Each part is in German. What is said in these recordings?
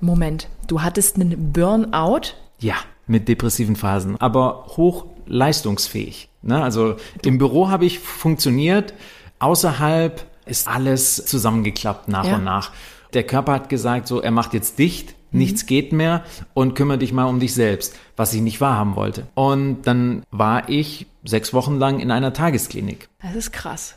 Moment, du hattest einen Burnout? Ja, mit depressiven Phasen, aber hoch leistungsfähig. Ne? Also im Büro habe ich funktioniert, außerhalb ist alles zusammengeklappt nach Ja. und nach. Der Körper hat gesagt, so er macht jetzt dicht, Mhm. nichts geht mehr und kümmere dich mal um dich selbst, was ich nicht wahrhaben wollte. Und dann war ich sechs Wochen lang in einer Tagesklinik. Das ist krass.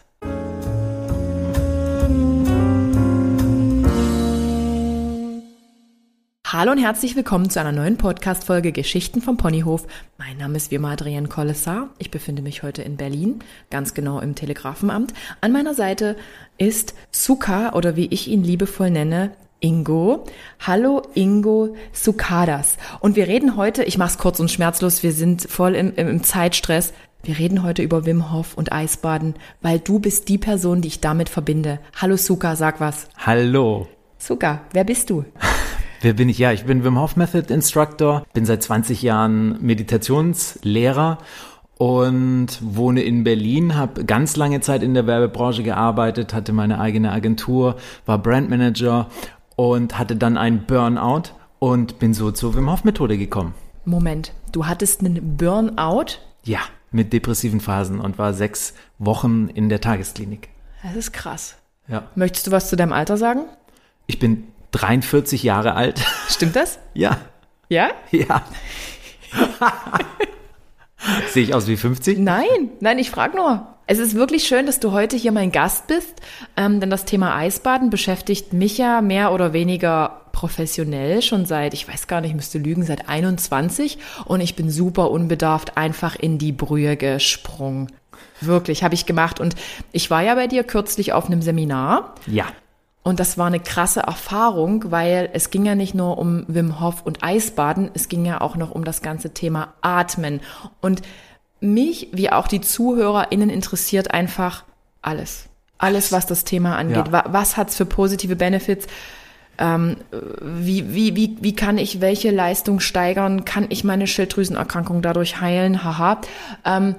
Hallo und herzlich willkommen zu einer neuen Podcast-Folge Geschichten vom Ponyhof. Mein Name ist Wirma Adrienne Kollessar. Ich befinde mich heute in Berlin, ganz genau im Telegrafenamt. An meiner Seite ist Suka oder wie ich ihn liebevoll nenne, Ingo. Hallo Ingo Sukadas. Und wir reden heute, ich mach's kurz und schmerzlos, wir sind voll im, im, im Zeitstress. Wir reden heute über Wim Hof und Eisbaden, weil du bist die Person, die ich damit verbinde. Hallo Suka, sag was. Hallo. Suka, wer bist du? Wer bin ich? Ja, ich bin Wim Hof Method Instructor, bin seit 20 Jahren Meditationslehrer und wohne in Berlin, habe ganz lange Zeit in der Werbebranche gearbeitet, hatte meine eigene Agentur, war Brandmanager und hatte dann einen Burnout und bin so zur Wim Hof Methode gekommen. Moment, du hattest einen Burnout? Ja, mit depressiven Phasen und war sechs Wochen in der Tagesklinik. Das ist krass. Ja. Möchtest du was zu deinem Alter sagen? Ich bin 43 Jahre alt. Stimmt das? ja, Ja? ja. Sehe ich aus wie 50? Nein, nein, ich frage nur. Es ist wirklich schön, dass du heute hier mein Gast bist, ähm, denn das Thema Eisbaden beschäftigt mich ja mehr oder weniger professionell schon seit, ich weiß gar nicht, ich müsste lügen, seit 21 und ich bin super unbedarft einfach in die Brühe gesprungen. Wirklich, habe ich gemacht und ich war ja bei dir kürzlich auf einem Seminar Ja. Und das war eine krasse Erfahrung, weil es ging ja nicht nur um Wim Hof und Eisbaden, es ging ja auch noch um das ganze Thema Atmen. Und mich, wie auch die ZuhörerInnen, interessiert einfach alles. Alles, was das Thema angeht. Ja. Wa- Was hat's für positive Benefits? Ähm, wie, wie, wie, wie kann ich welche Leistung steigern? Kann ich meine Schilddrüsenerkrankung dadurch heilen? Haha. Ähm,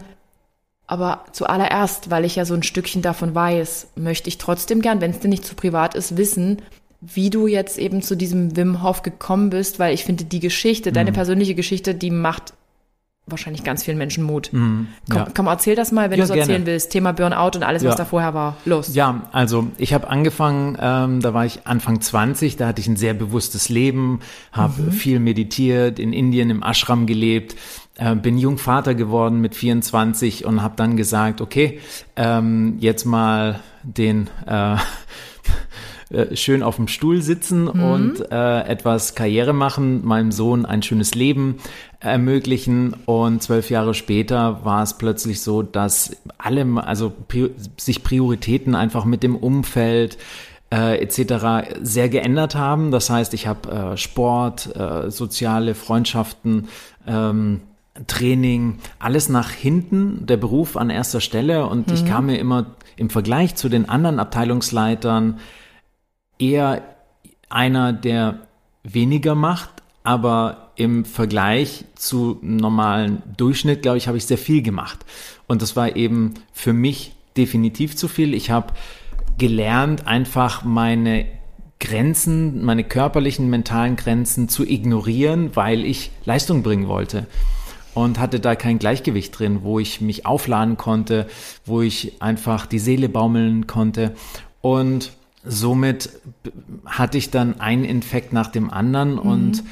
aber zuallererst, weil ich ja so ein Stückchen davon weiß, möchte ich trotzdem gern, wenn es dir nicht zu privat ist, wissen, wie du jetzt eben zu diesem Wim Hof gekommen bist, weil ich finde, die Geschichte, Mhm. deine persönliche Geschichte, die macht wahrscheinlich ganz vielen Menschen Mut. Komm, ja. komm, erzähl das mal, wenn Ja, du es erzählen willst. Thema Burnout und alles, was Ja. da vorher war. Los. Ja, also ich habe angefangen, ähm, da war ich Anfang 20, da hatte ich ein sehr bewusstes Leben, habe viel meditiert, in Indien im Ashram gelebt, äh, bin Jungvater geworden mit 24 und habe dann gesagt, okay, ähm, jetzt mal den äh, äh, schön auf dem Stuhl sitzen und äh, etwas Karriere machen, meinem Sohn ein schönes Leben ermöglichen. Und zwölf Jahre später war es plötzlich so, dass alle, also sich Prioritäten einfach mit dem Umfeld äh, etc. sehr geändert haben. Das heißt, ich habe äh, Sport, äh, soziale Freundschaften, ähm, Training, alles nach hinten, der Beruf an erster Stelle. Und ich kam mir immer im Vergleich zu den anderen Abteilungsleitern eher einer, der weniger macht, aber im Vergleich zu normalen Durchschnitt, glaube ich, habe ich sehr viel gemacht. Und das war eben für mich definitiv zu viel. Ich habe gelernt, einfach meine Grenzen, meine körperlichen, mentalen Grenzen zu ignorieren, weil ich Leistung bringen wollte. Und hatte da kein Gleichgewicht drin, wo ich mich aufladen konnte, wo ich einfach die Seele baumeln konnte. Und somit hatte ich dann einen Infekt nach dem anderen und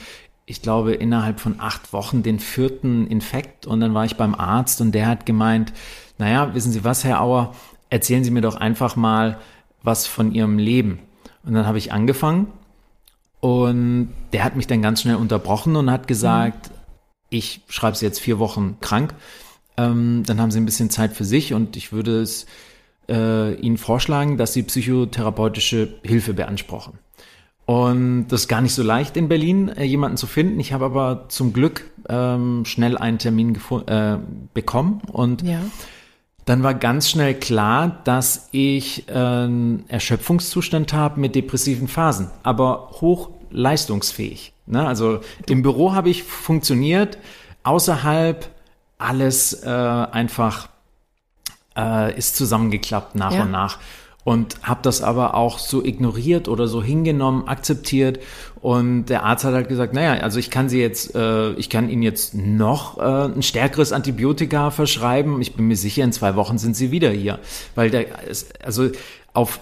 ich glaube innerhalb von acht Wochen den vierten Infekt und dann war ich beim Arzt und der hat gemeint, naja, wissen Sie was, Herr Auer, erzählen Sie mir doch einfach mal was von Ihrem Leben. Und dann habe ich angefangen und der hat mich dann ganz schnell unterbrochen und hat gesagt, ich schreibe Sie jetzt vier Wochen krank, ähm, dann haben Sie ein bisschen Zeit für sich und ich würde es äh, Ihnen vorschlagen, dass Sie psychotherapeutische Hilfe beanspruchen. Und das ist gar nicht so leicht in Berlin, äh, jemanden zu finden. Ich habe aber zum Glück ähm, schnell einen Termin äh, bekommen und Ja. dann war ganz schnell klar, dass ich äh, einen Erschöpfungszustand habe mit depressiven Phasen, aber hoch leistungsfähig. Ne? Also im Büro habe ich funktioniert, außerhalb alles äh, einfach äh, ist zusammengeklappt nach Ja. und nach. und habe das aber auch so ignoriert oder so hingenommen, akzeptiert und der Arzt hat halt gesagt, naja, also ich kann sie jetzt, äh, ich kann Ihnen jetzt noch äh, ein stärkeres Antibiotika verschreiben. Ich bin mir sicher, in zwei Wochen sind Sie wieder hier, weil der, also auf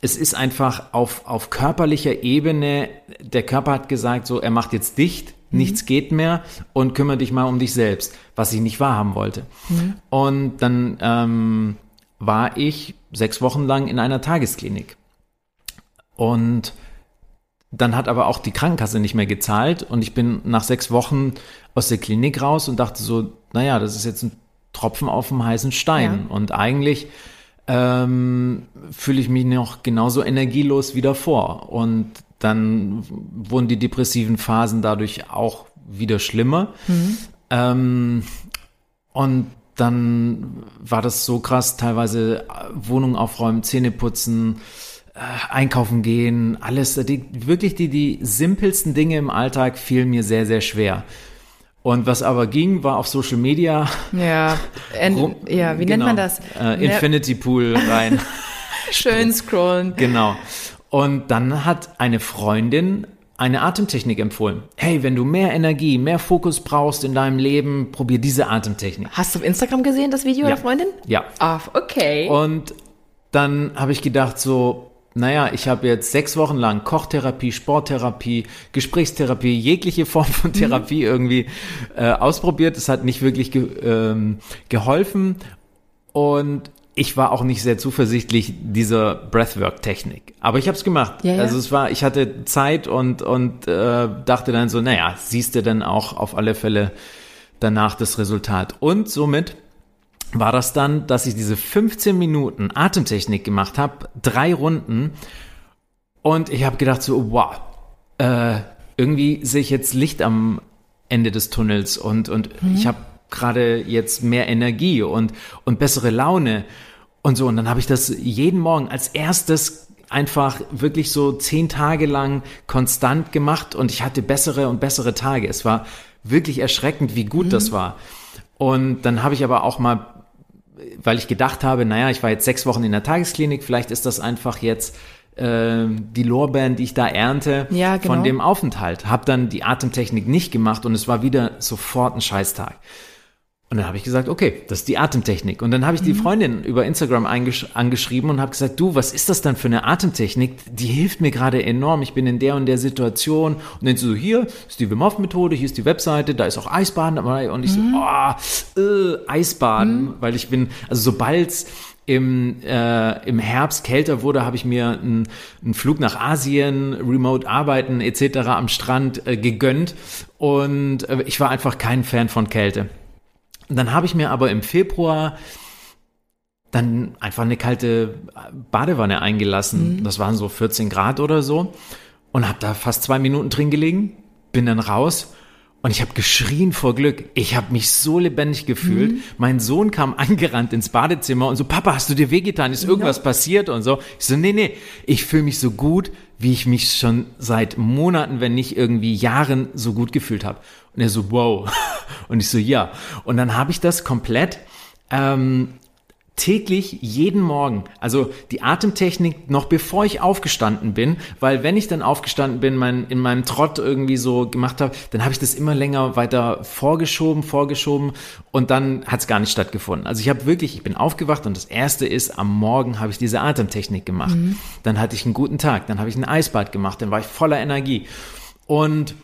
es ist einfach auf, auf körperlicher Ebene, der Körper hat gesagt, so, er macht jetzt dicht, mhm. nichts geht mehr und kümmere dich mal um dich selbst, was ich nicht wahrhaben wollte. Mhm. Und dann ähm, war ich sechs Wochen lang in einer Tagesklinik. Und dann hat aber auch die Krankenkasse nicht mehr gezahlt und ich bin nach sechs Wochen aus der Klinik raus und dachte so, naja, das ist jetzt ein Tropfen auf dem heißen Stein. Ja. Und eigentlich ähm, fühle ich mich noch genauso energielos wie davor. Und dann wurden die depressiven Phasen dadurch auch wieder schlimmer. Mhm. Ähm, und dann war das so krass, teilweise Wohnung aufräumen, Zähne putzen, äh, einkaufen gehen, alles, die, wirklich die, die simpelsten Dinge im Alltag fielen mir sehr, sehr schwer. Und was aber ging, war auf Social Media. Ja, rum, ja wie genau, nennt man das? Äh, Infinity Pool rein. Schön scrollen. Genau. Und dann hat eine Freundin eine Atemtechnik empfohlen. Hey, wenn du mehr Energie, mehr Fokus brauchst in deinem Leben, probier diese Atemtechnik. Hast du auf Instagram gesehen, das Video ja. der Freundin? Ja. Ah, okay. Und dann habe ich gedacht so, naja, ich habe jetzt sechs Wochen lang Kochtherapie, Sporttherapie, Gesprächstherapie, jegliche Form von mhm. Therapie mhm. irgendwie äh, ausprobiert. Es hat nicht wirklich ge ähm, geholfen. Und ich war auch nicht sehr zuversichtlich dieser Breathwork-Technik. Aber ich habe es gemacht. Ja, ja. Also es war, ich hatte Zeit und, und äh, dachte dann so, naja, siehst du dann auch auf alle Fälle danach das Resultat. Und somit war das dann, dass ich diese 15 Minuten Atemtechnik gemacht habe, drei Runden. Und ich habe gedacht so, wow, äh, irgendwie sehe ich jetzt Licht am Ende des Tunnels und, und mhm. ich habe gerade jetzt mehr Energie und, und bessere Laune und so. Und dann habe ich das jeden Morgen als erstes einfach wirklich so zehn Tage lang konstant gemacht und ich hatte bessere und bessere Tage. Es war wirklich erschreckend, wie gut mhm. das war. Und dann habe ich aber auch mal, weil ich gedacht habe, naja, ich war jetzt sechs Wochen in der Tagesklinik, vielleicht ist das einfach jetzt äh, die Lorbeeren, die ich da ernte ja, genau. von dem Aufenthalt. Hab dann die Atemtechnik nicht gemacht und es war wieder sofort ein Scheißtag. Und dann habe ich gesagt, okay, das ist die Atemtechnik. Und dann habe ich die mhm. Freundin über Instagram angeschrieben und habe gesagt, du, was ist das dann für eine Atemtechnik? Die hilft mir gerade enorm. Ich bin in der und der Situation. Und dann so, hier ist die Wim Hof Methode, hier ist die Webseite, da ist auch Eisbaden dabei. Und ich mhm. so, oh, äh, Eisbaden, mhm. weil ich bin, also sobald im, äh, im Herbst kälter wurde, habe ich mir einen, einen Flug nach Asien, Remote Arbeiten etc. am Strand äh, gegönnt. Und äh, ich war einfach kein Fan von Kälte. Und dann habe ich mir aber im Februar dann einfach eine kalte Badewanne eingelassen. Mhm. Das waren so 14 Grad oder so. Und habe da fast zwei Minuten drin gelegen, bin dann raus und ich habe geschrien vor Glück. Ich habe mich so lebendig gefühlt. Mhm. Mein Sohn kam angerannt ins Badezimmer und so, Papa, hast du dir wehgetan? Ist irgendwas ja. passiert? Und so. Ich so, nee, nee, ich fühle mich so gut, wie ich mich schon seit Monaten, wenn nicht irgendwie Jahren so gut gefühlt habe. Und er so, wow. Und ich so, ja. Und dann habe ich das komplett ähm, täglich, jeden Morgen. Also die Atemtechnik noch bevor ich aufgestanden bin, weil wenn ich dann aufgestanden bin, mein, in meinem Trott irgendwie so gemacht habe, dann habe ich das immer länger weiter vorgeschoben, vorgeschoben und dann hat es gar nicht stattgefunden. Also ich habe wirklich, ich bin aufgewacht und das erste ist, am Morgen habe ich diese Atemtechnik gemacht. Mhm. Dann hatte ich einen guten Tag, dann habe ich ein Eisbad gemacht, dann war ich voller Energie. Und,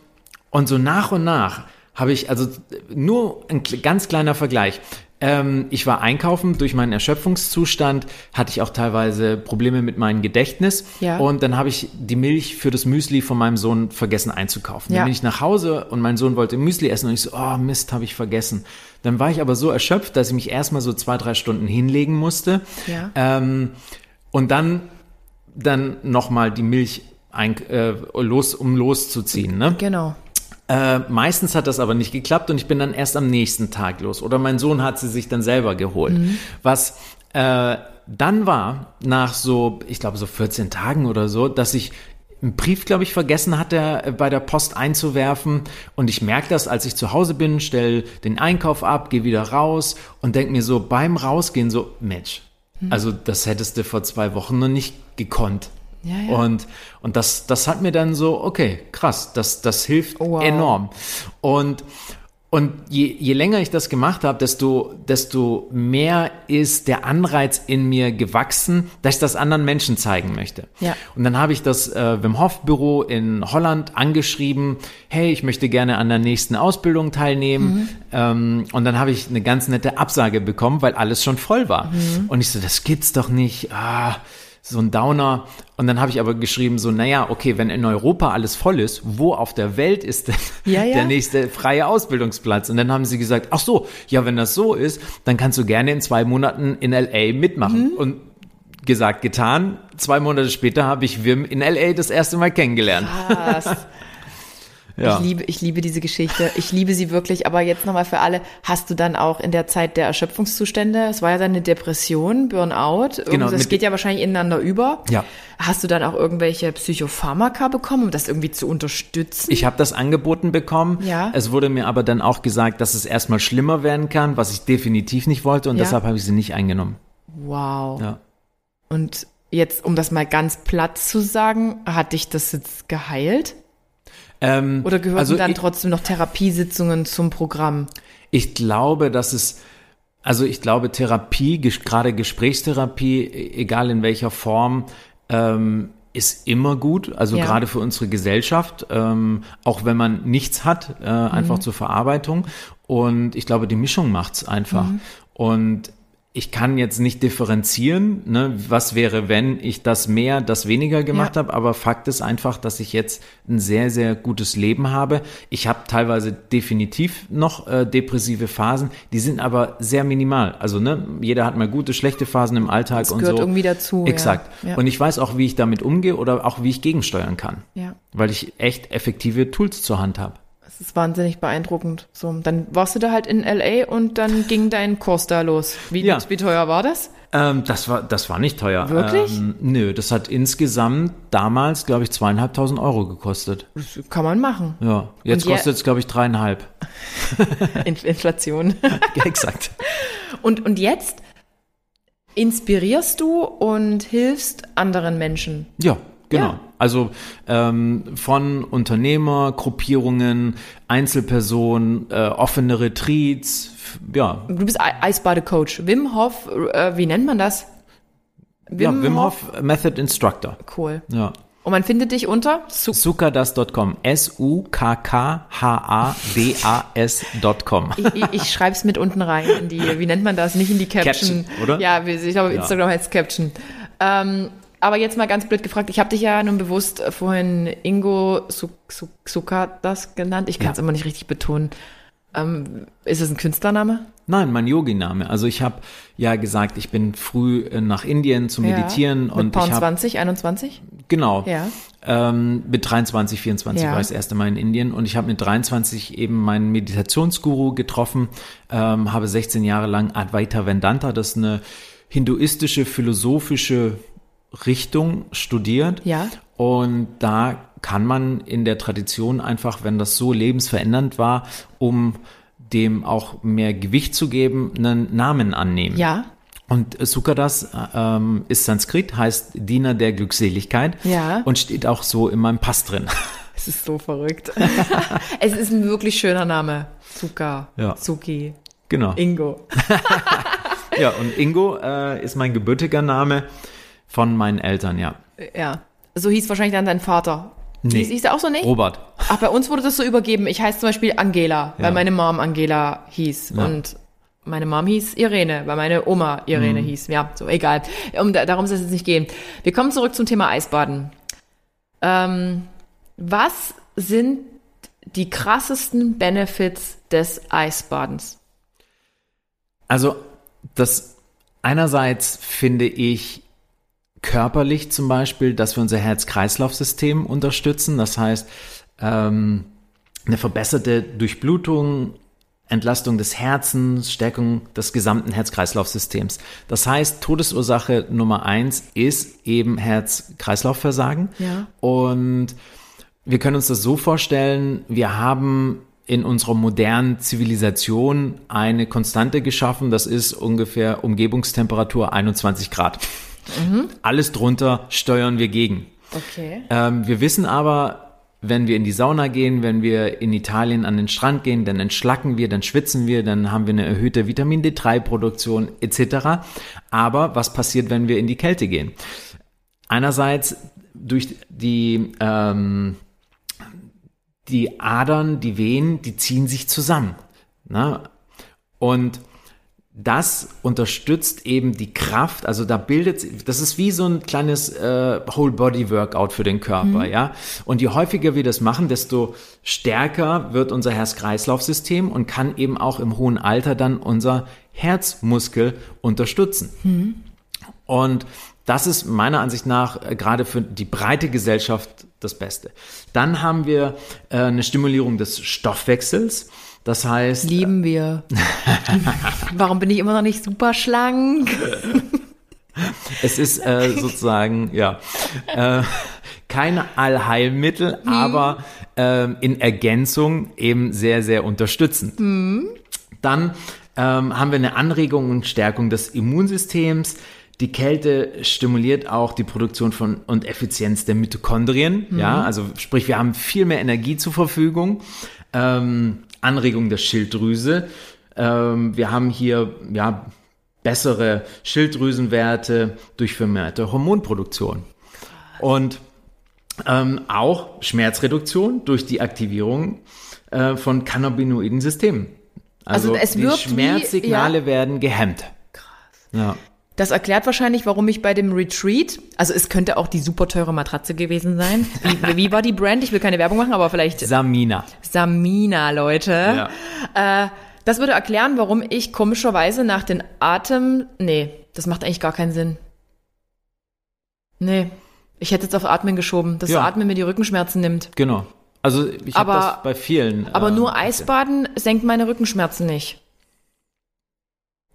und so nach und nach habe ich, also nur ein ganz kleiner Vergleich. Ähm, ich war einkaufen, durch meinen Erschöpfungszustand hatte ich auch teilweise Probleme mit meinem Gedächtnis. Ja. Und dann habe ich die Milch für das Müsli von meinem Sohn vergessen einzukaufen. Ja. Dann bin ich nach Hause und mein Sohn wollte Müsli essen und ich so, oh Mist, habe ich vergessen. Dann war ich aber so erschöpft, dass ich mich erstmal so zwei, drei Stunden hinlegen musste. Ja. Ähm, und dann, dann nochmal die Milch ein, äh, los, um loszuziehen. Ne? Genau. Äh, meistens hat das aber nicht geklappt und ich bin dann erst am nächsten Tag los. Oder mein Sohn hat sie sich dann selber geholt. Mhm. Was äh, dann war, nach so, ich glaube so 14 Tagen oder so, dass ich einen Brief, glaube ich, vergessen hatte, äh, bei der Post einzuwerfen. Und ich merke das, als ich zu Hause bin, stelle den Einkauf ab, gehe wieder raus und denke mir so beim Rausgehen so, Mensch, Also das hättest du vor zwei Wochen noch nicht gekonnt. Ja, ja. Und, und das, das hat mir dann so, okay, krass, das, das hilft Wow. enorm. Und, und je, je länger ich das gemacht habe, desto, desto mehr ist der Anreiz in mir gewachsen, dass ich das anderen Menschen zeigen möchte. Ja. Und dann habe ich das äh, Wim Hof Büro in Holland angeschrieben, hey, ich möchte gerne an der nächsten Ausbildung teilnehmen. Ähm, und dann habe ich eine ganz nette Absage bekommen, weil alles schon voll war. Und ich so, das gibt's doch nicht. Ah, so ein Downer. Und dann habe ich aber geschrieben, so, naja, okay, wenn in Europa alles voll ist, wo auf der Welt ist denn Ja, ja. der nächste freie Ausbildungsplatz? Und dann haben sie gesagt, ach so, ja, wenn das so ist, dann kannst du gerne in zwei Monaten in LA mitmachen. Mhm. Und gesagt, getan. Zwei Monate später habe ich Wim in LA das erste Mal kennengelernt. Krass. Ja. Ich liebe, ich liebe diese Geschichte. Ich liebe sie wirklich. Aber jetzt nochmal für alle. Hast du dann auch in der Zeit der Erschöpfungszustände, es war ja dann eine Depression, Burnout. Genau. Das geht ja wahrscheinlich ineinander über. Ja. Hast du dann auch irgendwelche Psychopharmaka bekommen, um das irgendwie zu unterstützen? Ich habe das angeboten bekommen. Ja. Es wurde mir aber dann auch gesagt, dass es erstmal schlimmer werden kann, was ich definitiv nicht wollte und Ja. deshalb habe ich sie nicht eingenommen. wow. Ja. Und jetzt, um das mal ganz platt zu sagen, hat dich das jetzt geheilt? Ähm, Oder gehören also dann ich, trotzdem noch Therapiesitzungen zum Programm? ich glaube, dass es also ich glaube Therapie, ges- gerade Gesprächstherapie, e- egal in welcher Form, ähm, ist immer gut. Also Ja. gerade für unsere Gesellschaft, ähm, auch wenn man nichts hat, äh, Mhm. einfach zur Verarbeitung. Und ich glaube, die Mischung macht's einfach. Mhm. Und ich kann jetzt nicht differenzieren, ne, was wäre, wenn ich das mehr, das weniger gemacht Ja. habe, aber Fakt ist einfach, dass ich jetzt ein sehr, sehr gutes Leben habe. Ich habe teilweise definitiv noch äh, depressive Phasen, die sind aber sehr minimal. Also ne, jeder hat mal gute, schlechte Phasen im Alltag Das und gehört so. irgendwie dazu, ja. Exakt. Ja. Und ich weiß auch, wie ich damit umgehe oder auch wie ich gegensteuern kann, Ja. weil ich echt effektive Tools zur Hand habe. Das ist wahnsinnig beeindruckend. So, dann warst du da halt in LA und dann ging dein Kurs da los. Wie, Ja. wie teuer war das? Ähm, das war, das war nicht teuer. Wirklich? Ähm, nö, das hat insgesamt damals, glaube ich, zweieinhalbtausend Euro gekostet. Das kann man machen. Ja, jetzt kostet es, glaube ich, dreieinhalb. In Inflation. ja, exakt. Und, und jetzt inspirierst du und hilfst anderen Menschen. Ja, genau. Ja. Also ähm, von Unternehmer, Gruppierungen, Einzelpersonen, äh, offene Retreats, ja, Du bist Ei- Eisbadecoach. Wim Hof, äh, wie nennt man das? ja, Wim Hof Method Instructor. Cool. Ja. Und man findet dich unter Su Sukadas.com. S-U-K-K-H-A-D-A-S.com. ich, ich, schreibe es mit unten rein in die, wie nennt man das? Nicht in die Caption. Caption, oder? Ja, ich glaube, Ja. Instagram heißt Caption. Ähm, aber jetzt mal ganz blöd gefragt, ich habe dich ja nun bewusst äh, vorhin Ingo Su Su Sukadas genannt. Ich kann es Ja. immer nicht richtig betonen. Ähm, ist es ein Künstlername? Nein, mein Yogi-Name. Also ich habe ja gesagt, ich bin früh äh, nach Indien zum Meditieren ja. und Mit Pound ich habe 20, 21? genau Ja. ähm, mit 23, 24 Ja. war ich das erste Mal in Indien und ich habe mit 23 eben meinen Meditationsguru getroffen, ähm, habe 16 Jahre lang Advaita Vedanta, das ist eine hinduistische philosophische Richtung studiert. Ja. Und da kann man in der Tradition einfach, wenn das so lebensverändernd war, um dem auch mehr Gewicht zu geben, einen Namen annehmen. Ja. Und Sukadas ähm, ist Sanskrit, heißt Diener der Glückseligkeit Ja. und steht auch so in meinem Pass drin. Es ist so verrückt. es ist ein wirklich schöner Name. Suka, Ja. Suki, Genau. Ingo. Ja, und Ingo äh, ist mein gebürtiger Name von meinen Eltern, ja. Ja. So hieß wahrscheinlich dann dein Vater. Nee. Hieß, hieß er auch so nicht? Robert. Ach, bei uns wurde das so übergeben. Ich heiße zum Beispiel Angela, weil Ja. meine Mom Angela hieß. Ja. Und meine Mom hieß Irene, weil meine Oma Irene Mhm. hieß. Ja, so, egal. Um, da- darum soll es jetzt nicht gehen. Wir kommen zurück zum Thema Eisbaden. Ähm, was sind die krassesten Benefits des Eisbadens? Also, das einerseits finde ich körperlich zum Beispiel, dass wir unser Herz-Kreislauf-System unterstützen. Das heißt, ähm, eine verbesserte Durchblutung, Entlastung des Herzens, Stärkung des gesamten Herz-Kreislauf-Systems. Das heißt, Todesursache Nummer eins ist eben Herz-Kreislauf-Versagen. Ja. Und wir können uns das so vorstellen, wir haben in unserer modernen Zivilisation eine Konstante geschaffen. Das ist ungefähr Umgebungstemperatur 21 Grad. Mhm. Alles drunter steuern wir gegen. Okay. Ähm, wir wissen aber, wenn wir in die Sauna gehen, wenn wir in Italien an den Strand gehen, dann entschlacken wir, dann schwitzen wir, dann haben wir eine erhöhte Vitamin D3-Produktion etc. Aber was passiert, wenn wir in die Kälte gehen? Einerseits durch die ähm, die Adern, die Venen, die ziehen sich zusammen. Ne? Und das unterstützt eben die Kraft, also da bildet, das ist wie so ein kleines äh, Whole-Body-Workout für den Körper, mhm. ja. Und je häufiger wir das machen, desto stärker wird unser Herz-Kreislauf-System und kann eben auch im hohen Alter dann unser Herzmuskel unterstützen. Mhm. Und das ist meiner Ansicht nach äh, gerade für die breite Gesellschaft das Beste. Dann haben wir äh, eine Stimulierung des Stoffwechsels. Das heißt. Lieben wir. Warum bin ich immer noch nicht super schlank? es ist äh, sozusagen, ja, äh, kein Allheilmittel, hm. aber äh, in Ergänzung eben sehr, sehr unterstützend. Hm. Dann ähm, haben wir eine Anregung und Stärkung des Immunsystems. Die Kälte stimuliert auch die Produktion von und Effizienz der Mitochondrien. Mhm. Ja, also sprich, wir haben viel mehr Energie zur Verfügung. Ähm, Anregung der Schilddrüse. Ähm, wir haben hier ja bessere Schilddrüsenwerte durch vermehrte Hormonproduktion. Und ähm, auch Schmerzreduktion durch die Aktivierung äh, von cannabinoiden Systemen. Also, also es die Schmerzsignale wie, ja. werden gehemmt. Krass. Ja. Das erklärt wahrscheinlich, warum ich bei dem Retreat, also es könnte auch die super teure Matratze gewesen sein. Wie, wie war die Brand? Ich will keine Werbung machen, aber vielleicht. Samina. Samina, Leute. Ja. Äh, das würde erklären, warum ich komischerweise nach den Atem. Nee, das macht eigentlich gar keinen Sinn. Nee. Ich hätte jetzt auf Atmen geschoben, dass ja. Atmen mir die Rückenschmerzen nimmt. Genau. Also ich habe das bei vielen. Aber äh, nur Eisbaden senkt meine Rückenschmerzen nicht.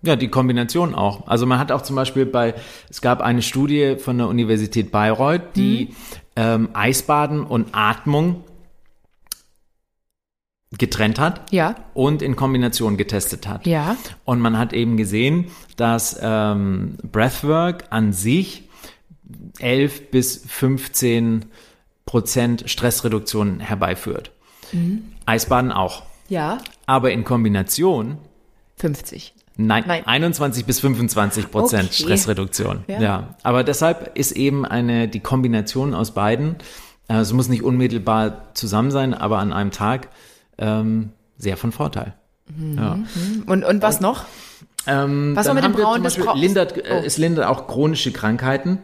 Ja, die Kombination auch. Also man hat auch zum Beispiel bei, es gab eine Studie von der Universität Bayreuth, die mhm. ähm, Eisbaden und Atmung getrennt hat ja. und in Kombination getestet hat. Ja. Und man hat eben gesehen, dass ähm, Breathwork an sich 11 bis 15 Prozent Stressreduktion herbeiführt. Mhm. Eisbaden auch. Ja. Aber in Kombination 50. Nein, Nein, 21 bis 25 Prozent okay. Stressreduktion. Ja. ja. aber deshalb ist eben eine die Kombination aus beiden. Äh, es muss nicht unmittelbar zusammen sein, aber an einem Tag ähm, sehr von Vorteil. Mhm. Ja. Und und was und, noch? Ähm, was noch mit dem Braun? Das lindert, äh, oh. Es lindert auch chronische Krankheiten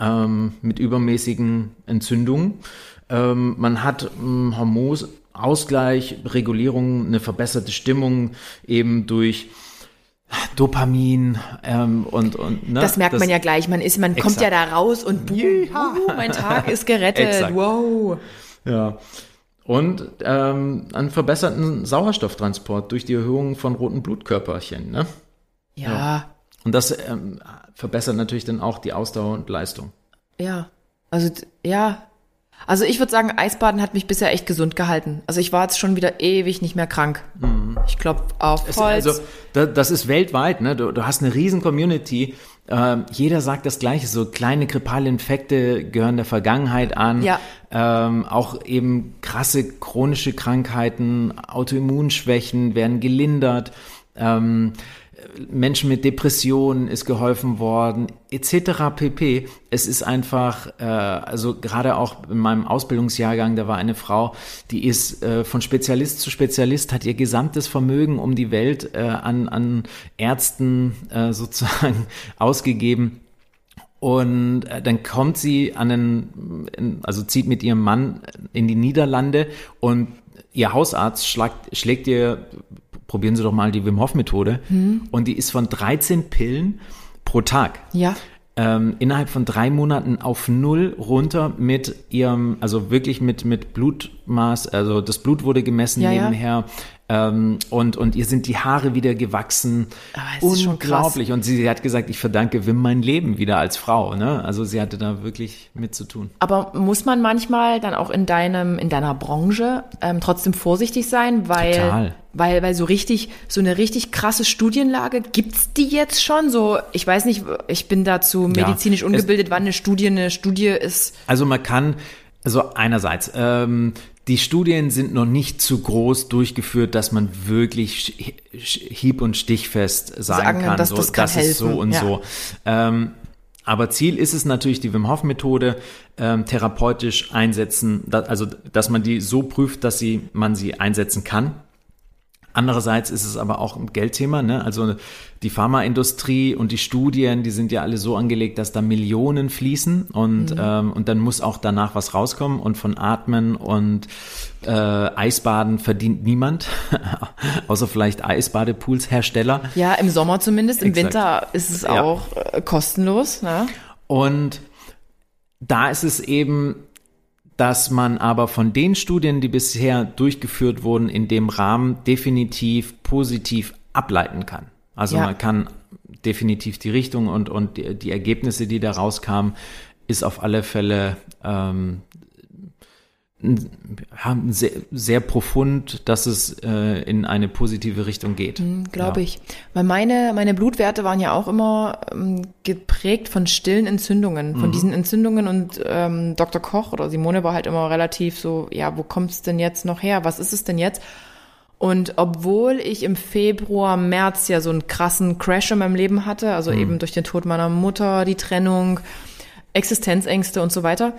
ähm, mit übermäßigen Entzündungen. Ähm, man hat ähm, Hormon, Ausgleich, Regulierung, eine verbesserte Stimmung eben durch Dopamin ähm, und und ne, das merkt das, man ja gleich. Man ist, man exakt. kommt ja da raus und boom, uh, mein Tag ist gerettet. Wow. Ja. Und ähm, einen verbesserten Sauerstofftransport durch die Erhöhung von roten Blutkörperchen. Ne? Ja. ja. Und das ähm, verbessert natürlich dann auch die Ausdauer und Leistung. Ja. Also ja, also ich würde sagen, Eisbaden hat mich bisher echt gesund gehalten. Also ich war jetzt schon wieder ewig nicht mehr krank. Mhm. Ich glaube auf Holz. Also das ist weltweit, ne? Du, du hast eine riesen Community. Ähm, jeder sagt das Gleiche. So kleine grippale Infekte gehören der Vergangenheit an. Ja. Ähm, auch eben krasse chronische Krankheiten, Autoimmunschwächen werden gelindert. Ähm, Menschen mit Depressionen ist geholfen worden, etc. pp. Es ist einfach, äh, also gerade auch in meinem Ausbildungsjahrgang, da war eine Frau, die ist äh, von Spezialist zu Spezialist, hat ihr gesamtes Vermögen um die Welt äh, an, an Ärzten äh, sozusagen ausgegeben. Und äh, dann kommt sie an den, also zieht mit ihrem Mann in die Niederlande und ihr Hausarzt schlägt, schlägt ihr probieren Sie doch mal die Wim Hof Methode. Hm. Und die ist von 13 Pillen pro Tag. Ja. Ähm, innerhalb von drei Monaten auf null runter mit ihrem, also wirklich mit, mit Blutmaß, also das Blut wurde gemessen ja, nebenher, Ähm, und, und ihr sind die Haare wieder gewachsen. Aber es ist schon krass. Unglaublich. Und sie, sie hat gesagt, ich verdanke Wim mein Leben wieder als Frau. Ne? Also sie hatte da wirklich mit zu tun. Aber muss man manchmal dann auch in deinem, in deiner Branche ähm, trotzdem vorsichtig sein, weil, Total. weil, weil so richtig, so eine richtig krasse Studienlage, gibt's die jetzt schon? So, ich weiß nicht, ich bin dazu Ja. medizinisch Es- ungebildet, wann eine Studie eine Studie ist. Also man kann, also einerseits, ähm, die Studien sind noch nicht zu groß durchgeführt, dass man wirklich hieb- und stichfest sagen, Sagen kann, dass so, das kann das ist so und ja. so. Ähm, aber Ziel ist es natürlich, die Wim Hof Methode ähm, therapeutisch einsetzen, da, also dass man die so prüft, dass sie man sie einsetzen kann. Andererseits ist es aber auch ein Geldthema, ne? Also die Pharmaindustrie und die Studien, die sind ja alle so angelegt, dass da Millionen fließen und ähm, und dann muss auch danach was rauskommen und von Atmen und äh, Eisbaden verdient niemand, außer vielleicht Eisbadepools-Hersteller. Ja, im Sommer zumindest, im Exakt. Winter ist es Ja. auch äh, kostenlos. Ne? Und da ist es eben, dass man aber von den Studien, die bisher durchgeführt wurden, in dem Rahmen definitiv positiv ableiten kann. Also Ja. man kann definitiv die Richtung und, und die, die Ergebnisse, die da rauskamen, ist auf alle Fälle ähm, haben sehr, sehr profund, dass es äh, in eine positive Richtung geht. Glaube Ja. ich. Weil meine, meine Blutwerte waren ja auch immer ähm, geprägt von stillen Entzündungen, Mhm. von diesen Entzündungen und ähm, Dr. Koch oder Simone war halt immer relativ so, ja, wo kommt's denn jetzt noch her? Was ist es denn jetzt? Und obwohl ich im Februar, März ja so einen krassen Crash in meinem Leben hatte, also Mhm. eben durch den Tod meiner Mutter, die Trennung, Existenzängste und so weiter,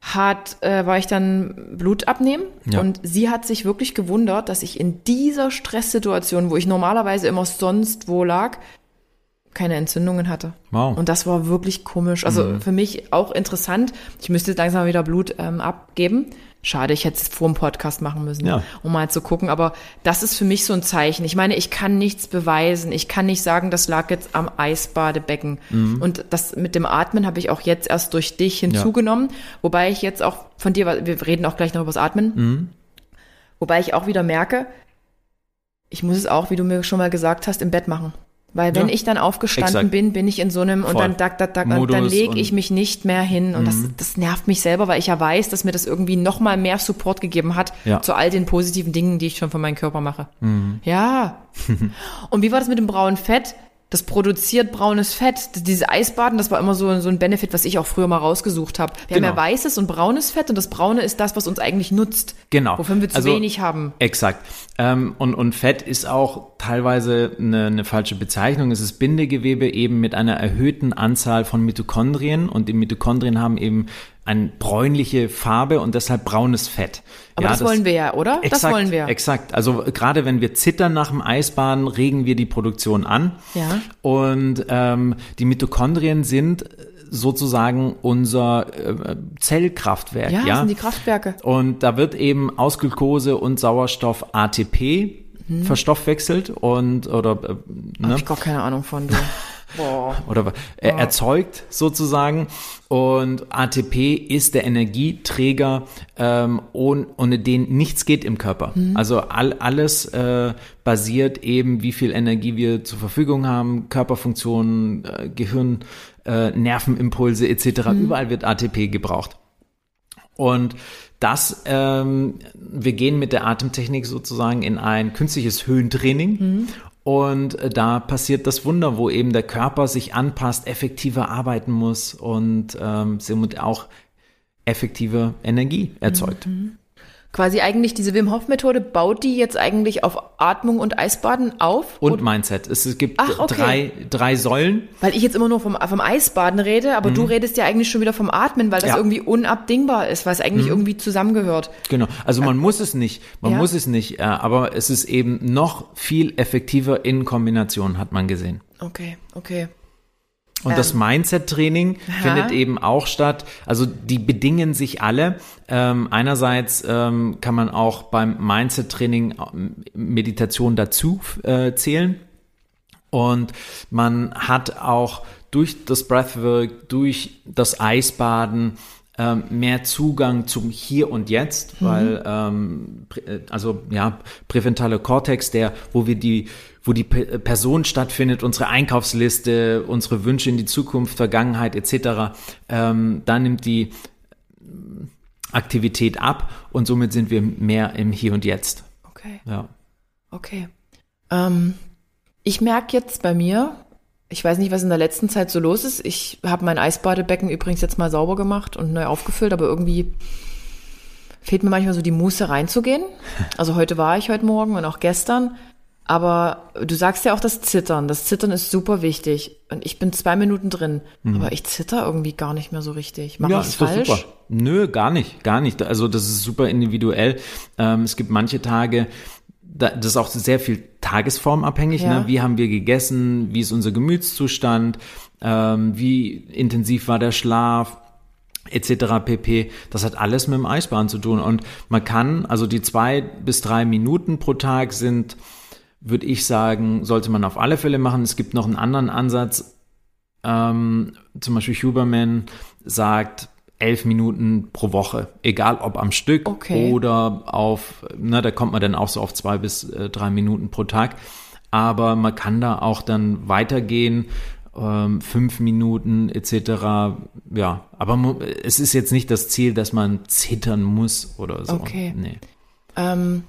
hat, äh, war ich dann Blut abnehmen Ja. und sie hat sich wirklich gewundert, dass ich in dieser Stresssituation, wo ich normalerweise immer sonst wo lag, keine Entzündungen hatte. Wow. Und das war wirklich komisch. Also für mich auch interessant. Ich müsste jetzt langsam wieder Blut ähm, abgeben. Schade, ich hätte es vor dem Podcast machen müssen, Ja. um mal zu gucken. Aber das ist für mich so ein Zeichen. Ich meine, ich kann nichts beweisen. Ich kann nicht sagen, das lag jetzt am Eisbadebecken. Und das mit dem Atmen habe ich auch jetzt erst durch dich hinzugenommen. Wobei ich jetzt auch von dir, weil wir reden auch gleich noch über das Atmen. Wobei ich auch wieder merke, ich muss es auch, wie du mir schon mal gesagt hast, im Bett machen. Weil wenn Ja. ich dann aufgestanden Exakt. bin, bin ich in so einem und Voll. dann dack, dack, dack, und dann lege und- ich mich nicht mehr hin. Und das, Mhm. das nervt mich selber, weil ich ja weiß, dass mir das irgendwie noch mal mehr Support gegeben hat Ja. Mhm. zu all den positiven Dingen, die ich schon von meinem Körper mache. Ja. und wie war das mit dem braunen Fett? Das produziert braunes Fett. Diese Eisbaden, das war immer so, so ein Benefit, was ich auch früher mal rausgesucht habe. Wir haben Genau. ja weißes und braunes Fett und das braune ist das, was uns eigentlich nutzt. Genau. Wovon wir zu Also- wenig haben. Exakt. Ähm, und, und Fett ist auch teilweise eine, eine falsche Bezeichnung. Es ist Bindegewebe eben mit einer erhöhten Anzahl von Mitochondrien und die Mitochondrien haben eben eine bräunliche Farbe und deshalb braunes Fett. Aber das, wollen wir ja, oder? Exakt, das wollen wir. Exakt. Also gerade wenn wir zittern nach dem Eisbaden, regen wir die Produktion an. Ja. Und ähm, die Mitochondrien sind sozusagen unser äh, Zellkraftwerk. Ja, Ja, das sind die Kraftwerke. und da wird eben aus Glucose und Sauerstoff ATP verstoffwechselt und oder äh, Hab ne, ich gar keine Ahnung von, du. Boah. oder äh, erzeugt sozusagen und ATP ist der Energieträger ähm, ohne, ohne den nichts geht im Körper. Also all, alles äh, basiert eben, wie viel Energie wir zur Verfügung haben, Körperfunktionen, äh, Gehirn, äh, Nervenimpulse etc. Überall wird ATP gebraucht. Und das, ähm, wir gehen mit der Atemtechnik sozusagen in ein künstliches Höhentraining. Und äh, da passiert das Wunder, wo eben der Körper sich anpasst, effektiver arbeiten muss und ähm, somit auch effektive Energie erzeugt. Quasi eigentlich diese Wim Hof Methode baut die jetzt eigentlich auf Atmung und Eisbaden auf? Und Oder- Mindset. Es, gibt Ach, okay. drei, drei Säulen. weil ich jetzt immer nur vom, vom Eisbaden rede, aber du redest ja eigentlich schon wieder vom Atmen, weil das Mhm. Ja. Mhm. irgendwie unabdingbar ist, weil es eigentlich irgendwie zusammengehört. Genau. Also man muss es nicht. Man Ja. muss es nicht. Äh, aber es ist eben noch viel effektiver in Kombination, hat man gesehen. Okay, okay. Und das Mindset-Training Ähm. Ja. findet eben auch statt. Also die bedingen sich alle. Ähm, einerseits ähm, kann man auch beim Mindset-Training ähm, Meditation dazu äh, zählen. Und man hat auch durch das Breathwork, durch das Eisbaden ähm, mehr Zugang zum Hier und Jetzt, mhm. weil ähm, äh, also ja präventale Kortex, der wo wir die wo die Person stattfindet, unsere Einkaufsliste, unsere Wünsche in die Zukunft, Vergangenheit etc. Ähm, da nimmt die Aktivität ab und somit sind wir mehr im Hier und Jetzt. Okay. Ja. Okay. Ähm, ich merke jetzt bei mir, ich weiß nicht, was in der letzten Zeit so los ist. Ich habe mein Eisbadebecken übrigens jetzt mal sauber gemacht und neu aufgefüllt, aber irgendwie fehlt mir manchmal so die Muße reinzugehen. Also heute war ich heute Morgen und auch gestern. Aber du sagst ja auch das Zittern. Das Zittern ist super wichtig. Und ich bin zwei Minuten drin. Mhm. Aber ich zitter irgendwie gar nicht mehr so richtig. Mach ja, ich's falsch? Super. Nö, gar nicht, gar nicht. Also das ist super individuell. Ähm, es gibt manche Tage, das ist auch sehr viel tagesformabhängig. Ne? Ja. Ne? Wie haben wir gegessen? Wie ist unser Gemütszustand? Ähm, wie intensiv war der Schlaf? etc. pp. Das hat alles mit dem Eisbahn zu tun. Und man kann, also die zwei bis drei Minuten pro Tag sind würde ich sagen, sollte man auf alle Fälle machen. Es gibt noch einen anderen Ansatz. Ähm, zum Beispiel Huberman sagt elf Minuten pro Woche, egal ob am Stück okay. oder auf, na, da kommt man dann auch so auf zwei bis äh, drei Minuten pro Tag. Aber man kann da auch dann weitergehen, ähm, fünf Minuten etc. Ja, aber es ist jetzt nicht das Ziel, dass man zittern muss oder so. Okay. Nee. Ähm,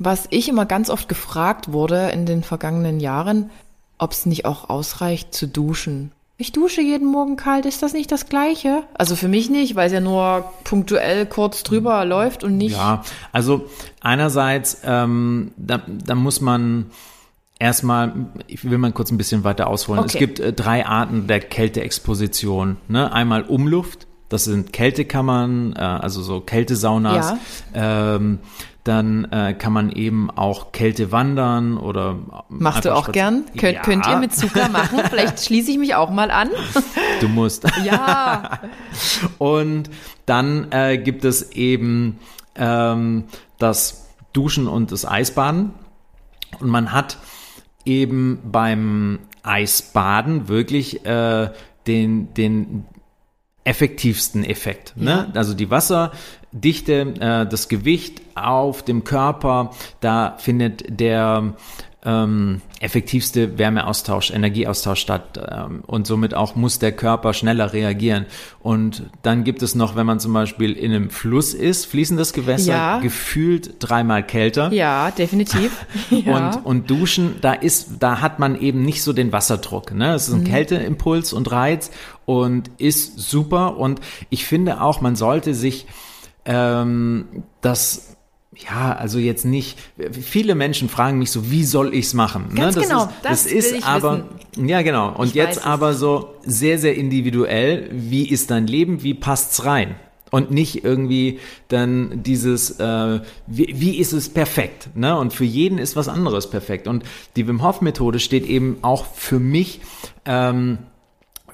was ich immer ganz oft gefragt wurde in den vergangenen Jahren, ob es nicht auch ausreicht zu duschen. Ich dusche jeden Morgen kalt, ist das nicht das Gleiche? Also für mich nicht, weil es ja nur punktuell kurz drüber läuft und nicht. Ja, also einerseits, ähm, da, da muss man erstmal, ich will mal kurz ein bisschen weiter ausholen. Okay. Es gibt äh, drei Arten der Kälteexposition. Ne? Einmal Umluft, das sind Kältekammern, äh, also so Kältesaunas. Ja. Ähm, dann äh, kann man eben auch Kälte wandern oder Machst du auch gern? Könnt, ja. könnt ihr mit Zucker machen? Vielleicht schließe ich mich auch mal an. Du musst. Ja. Und dann äh, gibt es eben ähm, das Duschen und das Eisbaden. Und man hat eben beim Eisbaden wirklich äh, den, den effektivsten Effekt. Ne? Ja. Also die Wasserdichte, äh, das Gewicht auf dem Körper, da findet der ähm, effektivste Wärmeaustausch, Energieaustausch statt ähm, und somit auch muss der Körper schneller reagieren. Und dann gibt es noch, wenn man zum Beispiel in einem Fluss ist, fließendes Gewässer, ja. gefühlt dreimal kälter. Ja, definitiv. ja. Und, und Duschen, da ist, da hat man eben nicht so den Wasserdruck. Ne? Es ist ein mhm. Kälteimpuls und Reiz und ist super. Und ich finde auch, man sollte sich ähm, das ja, also jetzt nicht. Viele Menschen fragen mich so, wie soll ich's machen? Ne? Ganz ne? das genau, ist, das, das ist aber wissen. ja genau. Und ich jetzt aber so sehr sehr individuell. Wie ist dein Leben? Wie passt's rein? Und nicht irgendwie dann dieses, äh, wie, wie ist es perfekt? Ne? Und für jeden ist was anderes perfekt. Und die Wim Hof Methode steht eben auch für mich ähm,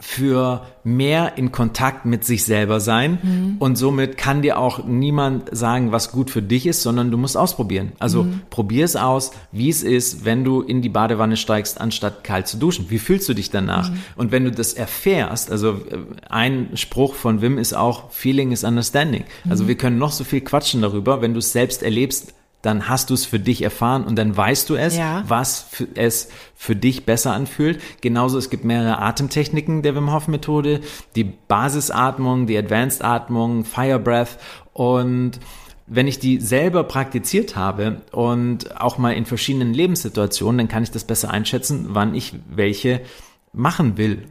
für mehr in Kontakt mit sich selber sein mhm. und somit kann dir auch niemand sagen, was gut für dich ist, sondern du musst ausprobieren. Also mhm. probier es aus, wie es ist, wenn du in die Badewanne steigst, anstatt kalt zu duschen. Wie fühlst du dich danach? Mhm. Und wenn du das erfährst, also äh, ein Spruch von Wim ist auch, Feeling is Understanding. Also mhm. wir können noch so viel quatschen darüber, wenn du es selbst erlebst, dann hast du es für dich erfahren und dann weißt du es, ja. was für, es für dich besser anfühlt. Genauso, es gibt mehrere Atemtechniken der Wim Hof Methode, die Basisatmung, die Advanced Atmung, Fire Breath und wenn ich die selber praktiziert habe und auch mal in verschiedenen Lebenssituationen, dann kann ich das besser einschätzen, wann ich welche machen will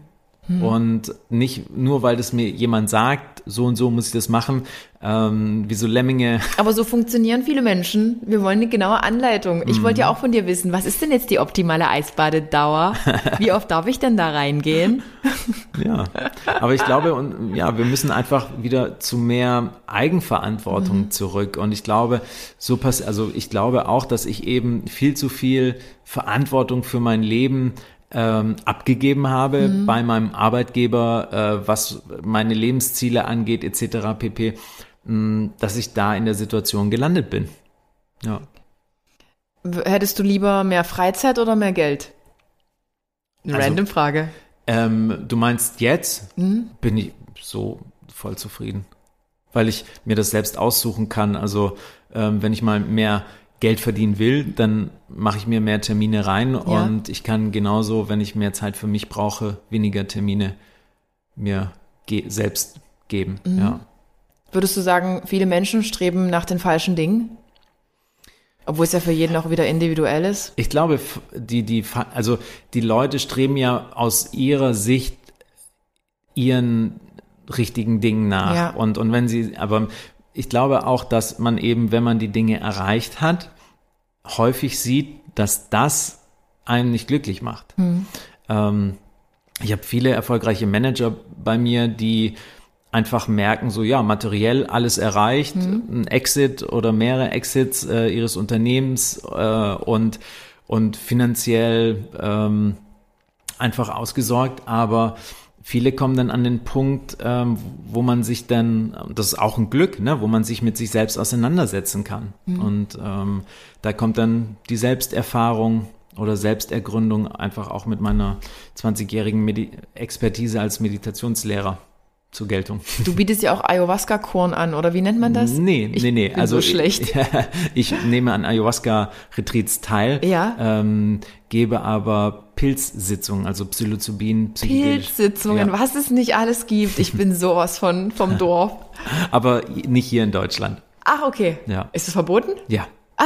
hm. Und nicht nur, weil das mir jemand sagt, so und so muss ich das machen, ähm, wie so Lemminge. Aber so funktionieren viele Menschen. Wir wollen eine genaue Anleitung. Ich mhm. wollte ja auch von dir wissen, was ist denn jetzt die optimale Eisbadedauer? Wie oft darf ich denn da reingehen? ja, aber ich glaube, und ja, wir müssen einfach wieder zu mehr Eigenverantwortung mhm. zurück. Und ich glaube, so pass, also ich glaube auch, dass ich eben viel zu viel Verantwortung für mein Leben ähm, abgegeben habe mhm. bei meinem Arbeitgeber, äh, was meine Lebensziele angeht, etc. pp, mh, mm, dass ich da in der Situation gelandet bin. Ja. Hättest du lieber mehr Freizeit oder mehr Geld? Eine also, random Frage. Ähm, du meinst jetzt? Mhm. Bin ich so voll zufrieden. weil ich mir das selbst aussuchen kann. Also ähm, wenn ich mal mehr Geld verdienen will, dann mache ich mir mehr Termine rein Ja. und ich kann genauso, wenn ich mehr Zeit für mich brauche, weniger Termine mir ge selbst geben. Mhm. Ja. Würdest du sagen, viele Menschen streben nach den falschen Dingen? Obwohl es ja für jeden auch wieder individuell ist. Ich glaube, die, die, also die Leute streben ja aus ihrer Sicht ihren richtigen Dingen nach. Ja. Und, und wenn sie, aber ich glaube auch, dass man eben, wenn man die Dinge erreicht hat, häufig sieht, dass das einen nicht glücklich macht. Ähm, ich habe viele erfolgreiche Manager bei mir, die einfach merken, so ja, materiell alles erreicht, ein Exit oder mehrere Exits äh, ihres Unternehmens äh, und, und finanziell ähm, einfach ausgesorgt, aber viele kommen dann an den Punkt, ähm, wo man sich dann, das ist auch ein Glück, ne, wo man sich mit sich selbst auseinandersetzen kann. Und ähm, da kommt dann die Selbsterfahrung oder Selbstergründung einfach auch mit meiner 20-jährigen Medi Expertise als Meditationslehrer zur Geltung. Du bietest ja auch Ayahuasca-Korn an, oder wie nennt man das? Nee, Ich nee, nee. bin also so schlecht. Ich, ich nehme an Ayahuasca-Retreats teil, Ja. ähm, gebe aber Pilzsitzungen, also Psilocybin. Pilzsitzungen, Ja. was es nicht alles gibt. Ich bin sowas von vom Dorf. Aber nicht hier in Deutschland. Ach, okay. Ja. Ist es verboten? Ja.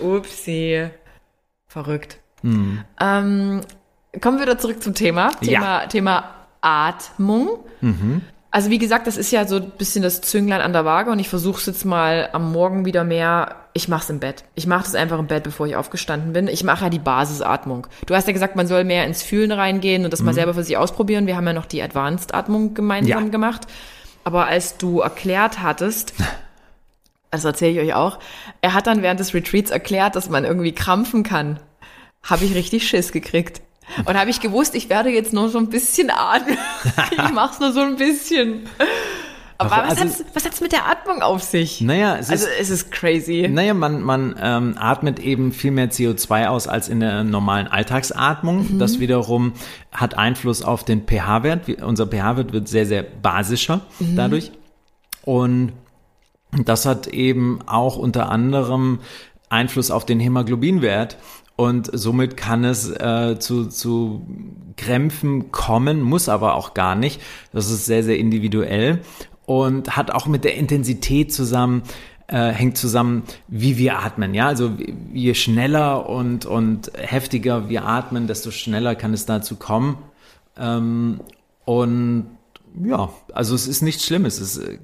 Upsi. Verrückt. Ähm, kommen wir wieder zurück zum Thema. Hm. Ja. Mhm. Thema, Thema Atmung. Also wie gesagt, das ist ja so ein bisschen das Zünglein an der Waage und ich versuche es jetzt mal am Morgen wieder mehr. Ich mache es im Bett. Ich mache das einfach im Bett, bevor ich aufgestanden bin. Ich mache ja die Basisatmung. Du hast ja gesagt, man soll mehr ins Fühlen reingehen und das mal selber für sich ausprobieren. Wir haben ja noch die Advanced-Atmung gemeinsam Mhm. Ja. gemacht. Aber als du erklärt hattest, das erzähle ich euch auch. Er hat dann während des Retreats erklärt, dass man irgendwie krampfen kann. Habe ich richtig Schiss gekriegt. Und habe ich gewusst, ich werde jetzt nur so ein bisschen atmen. ich mach's nur so ein bisschen. Aber was, also- hat's, was hat's mit der Atmung auf sich? Naja, es also ist, es ist crazy. naja, man, man ähm, atmet eben viel mehr CO2 aus als in der normalen Alltagsatmung. Mhm. Das wiederum hat Einfluss auf den pH-Wert. Unser pH-Wert wird sehr, sehr basischer Mhm. dadurch. Und das hat eben auch unter anderem Einfluss auf den Hämoglobinwert. Und somit kann es äh, zu, zu Krämpfen kommen, muss aber auch gar nicht. Das ist sehr, sehr individuell und hat auch mit der Intensität zusammen, äh, hängt zusammen, wie wir atmen. Ja, also je schneller und, und heftiger wir atmen, desto schneller kann es dazu kommen. Ähm, und ja, also es ist nichts Schlimmes. Es äh,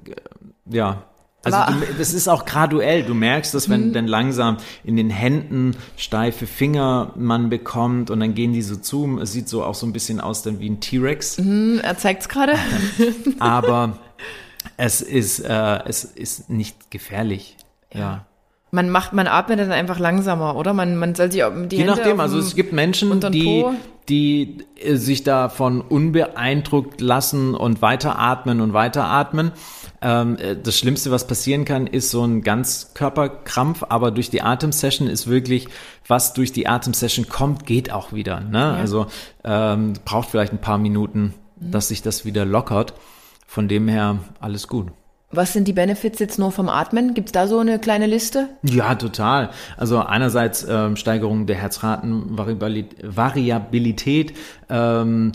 ja. Also du, das ist auch graduell. Du merkst, dass wenn dann langsam in den Händen steife Finger man bekommt und dann gehen die so zu. Es sieht so auch so ein bisschen aus dann wie ein T-Rex. Hm, er zeigt's gerade. Aber es ist, äh, es ist nicht gefährlich. Ja. Man macht, man atmet dann einfach langsamer, oder? Man, man soll sich auch die Je Hände nachdem, also es gibt Menschen, die, die äh, sich davon unbeeindruckt lassen und weiteratmen und weiteratmen. Ähm, äh, das Schlimmste, was passieren kann, ist so ein Ganzkörperkrampf, aber durch die Atemsession ist wirklich, was durch die Atemsession kommt, geht auch wieder. Ne? Also ähm, braucht vielleicht ein paar Minuten, Mhm. dass sich das wieder lockert. Von dem her alles gut. Was sind die Benefits jetzt nur vom Atmen? Gibt's da so eine kleine Liste? Ja, total. Also einerseits ähm, Steigerung der Herzratenvariabilität, ähm,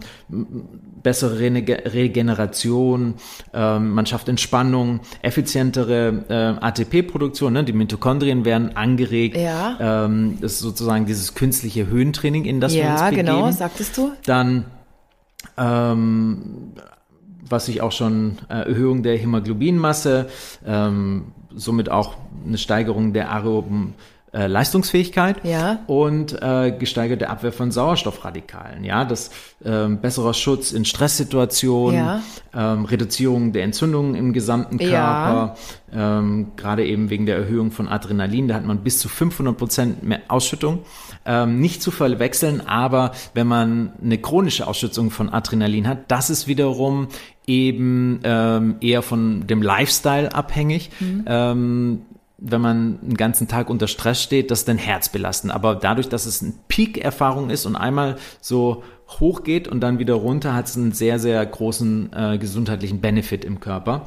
bessere Regeneration, ähm, man schafft Entspannung, effizientere äh, ATP-Produktion, ne? die Mitochondrien werden angeregt. Ja. Ähm, das ist sozusagen dieses künstliche Höhentraining, in das wir uns ja, begeben. genau, sagtest du. Dann, ähm, was ich auch schon, äh, Erhöhung der Hämoglobinmasse, ähm, somit auch eine Steigerung der aeroben äh, Leistungsfähigkeit Ja. und äh, gesteigerte Abwehr von Sauerstoffradikalen. Ja, das ähm, besserer Schutz in Stresssituationen, Ja. ähm, Reduzierung der Entzündungen im gesamten Ja. Körper, ähm, gerade eben wegen der Erhöhung von Adrenalin, da hat man bis zu 500 Prozent mehr Ausschüttung. Ähm, nicht zu verwechseln, aber wenn man eine chronische Ausschüttung von Adrenalin hat, das ist wiederum eben ähm, eher von dem Lifestyle abhängig. Ähm, wenn man einen ganzen Tag unter Stress steht, das dein Herz belasten. Aber dadurch, dass es eine Peak-Erfahrung ist und einmal so hoch geht und dann wieder runter, hat es einen sehr, sehr großen äh, gesundheitlichen Benefit im Körper.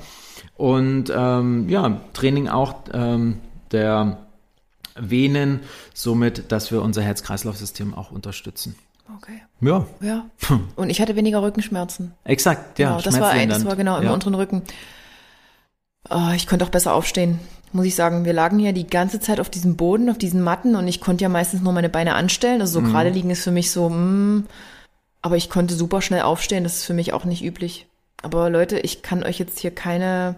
Und ähm, ja, Training auch ähm, der Venen, somit, dass wir unser Herz-Kreislauf-System auch unterstützen. Okay. Ja. Ja. Und ich hatte weniger Rückenschmerzen. Exakt, ja. Genau, das war, das war genau im ja. unteren Rücken. Oh, ich konnte auch besser aufstehen, muss ich sagen. Wir lagen ja die ganze Zeit auf diesem Boden, auf diesen Matten und ich konnte ja meistens nur meine Beine anstellen. Also so Mhm. gerade liegen ist für mich so, mm, aber ich konnte super schnell aufstehen. Das ist für mich auch nicht üblich. Aber Leute, ich kann euch jetzt hier keine,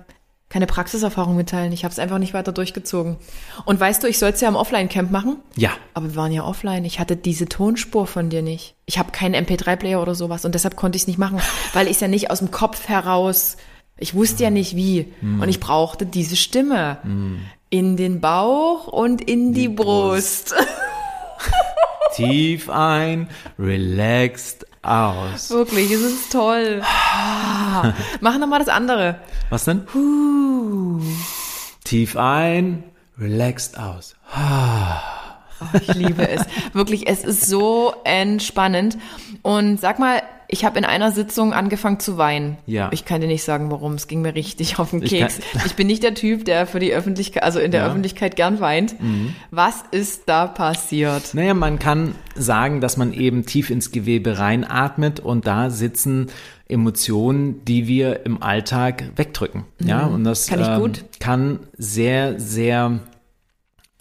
keine Praxiserfahrung mitteilen. Ich habe es einfach nicht weiter durchgezogen. Und weißt du, ich soll es ja im Offline-Camp machen. Ja, Aber wir waren ja offline. Ich hatte diese Tonspur von dir nicht. Ich habe keinen MP3-Player oder sowas und deshalb konnte ich es nicht machen, weil ich ja nicht aus dem Kopf heraus. Ich wusste ja nicht wie und ich brauchte diese Stimme in den Bauch und in die, Brust. tief ein, relaxed aus. Wirklich, es ist toll. Machen wir mal das andere. Was denn? Tief ein, relaxed aus. Ich liebe es. Wirklich, es ist so entspannend. Und sag mal, ich habe in einer Sitzung angefangen zu weinen. Ja. Ich kann dir nicht sagen, warum. Es ging mir richtig auf den Ich Keks. kann- Ich, bin nicht der Typ, der für die Öffentlichkeit, also in der Ja. Öffentlichkeit gern weint. Was ist da passiert? Naja, man kann sagen, dass man eben tief ins Gewebe reinatmet und da sitzen Emotionen, die wir im Alltag wegdrücken. Ja, und das Kann ich ähm, kann sehr, sehr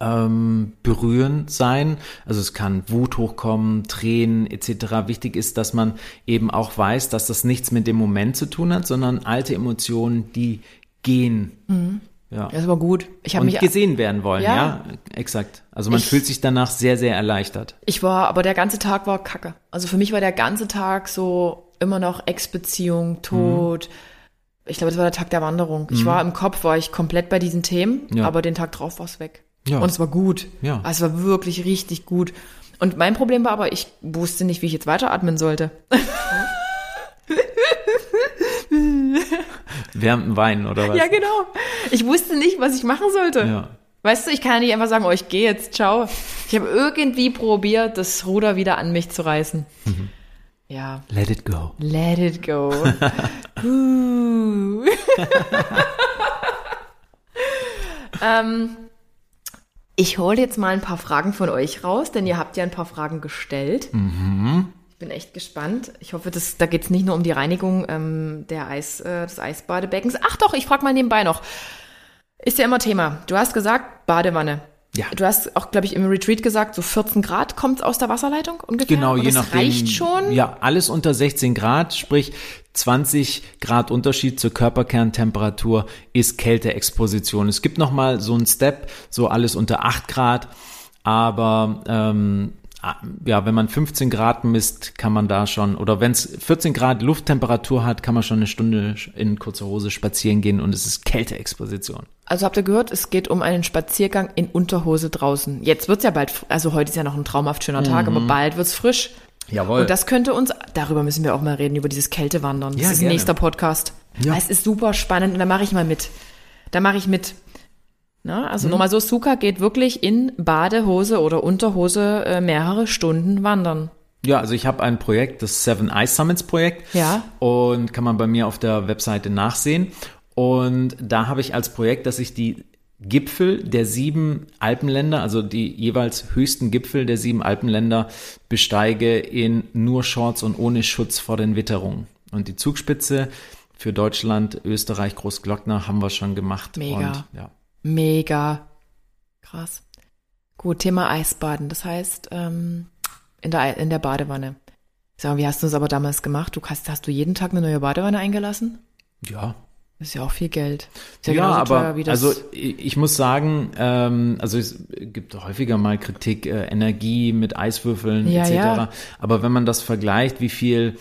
ähm, berührend sein. Also es kann Wut hochkommen, Tränen etc. Wichtig ist, dass man eben auch weiß, dass das nichts mit dem Moment zu tun hat, sondern alte Emotionen, die gehen. Ja. Das war gut. Ich habe mich gesehen werden wollen, Ja. ja, exakt. Also man Ich- fühlt sich danach sehr, sehr erleichtert. Ich war, aber der ganze Tag war kacke. Also für mich war der ganze Tag so immer noch Ex-Beziehung, Tod. Ich glaube, das war der Tag der Wanderung. Ich war im Kopf, war ich komplett bei diesen Themen, Ja. aber den Tag drauf war es weg. Ja. Und es war gut. Ja. Also es war wirklich richtig gut. Und mein Problem war aber, ich wusste nicht, wie ich jetzt weiteratmen sollte. Wärmten Wein oder was? Ja, genau. Ich wusste nicht, was ich machen sollte. Ja. Weißt du, ich kann ja nicht einfach sagen, oh, ich gehe jetzt, ciao. Ich habe irgendwie probiert, das Ruder wieder an mich zu reißen. Mhm. Ja, Let it go. let it go. Uh. ich hole jetzt mal ein paar Fragen von euch raus, denn ihr habt ja ein paar Fragen gestellt. Ich bin echt gespannt. Ich hoffe, das, da geht es nicht nur um die Reinigung ähm, der Eis, äh, des Eisbadebeckens. Ach doch, ich frage mal nebenbei noch. Ist ja immer Thema. Du hast gesagt, Badewanne. Ja. Du hast auch, glaube ich, im Retreat gesagt, so 14 Grad kommt aus der Wasserleitung ungefähr. Genau, Und je das nachdem. reicht schon. Ja, alles unter 16 Grad, sprich 20 Grad Unterschied zur Körperkerntemperatur ist Kälteexposition. Es gibt noch mal so einen Step, so alles unter 8 Grad, aber ähm, ah, ja, wenn man 15 Grad misst, kann man da schon, oder wenn es 14 Grad Lufttemperatur hat, kann man schon eine Stunde in kurzer Hose spazieren gehen und es ist Kälteexposition. Also habt ihr gehört, es geht um einen Spaziergang in Unterhose draußen. Jetzt wird's ja bald, also heute ist ja noch ein traumhaft schöner Tag, Mhm. aber bald wird's frisch. Jawohl. Und das könnte uns, darüber müssen wir auch mal reden, über dieses Kältewandern. Das Ja, ist ein gerne. nächster Podcast. Ja. Es ist super spannend und da mache ich mal mit. Da mache ich mit. Na, also Mhm. nochmal so, Suka geht wirklich in Badehose oder Unterhose äh, mehrere Stunden wandern. Ja, also ich habe ein Projekt, das Seven Ice Summits Projekt. Ja. Und kann man bei mir auf der Webseite nachsehen. Und da habe ich als Projekt, dass ich die Gipfel der sieben Alpenländer, also die jeweils höchsten Gipfel der sieben Alpenländer besteige in nur Shorts und ohne Schutz vor den Witterungen. Und die Zugspitze für Deutschland, Österreich, Großglockner haben wir schon gemacht. Mega. Und, ja. Mega. Krass. Gut, Thema Eisbaden. Das heißt, ähm, in, der, in der Badewanne. Sag mal, wie hast du es aber damals gemacht? Du hast, hast du jeden Tag eine neue Badewanne eingelassen? ja, Das ist ja auch viel Geld. Ja, genauso aber also ich, ich muss sagen, ähm, also es gibt häufiger mal Kritik, äh, Energie mit Eiswürfeln Ja, etc. ja. Aber wenn man das vergleicht, wie viel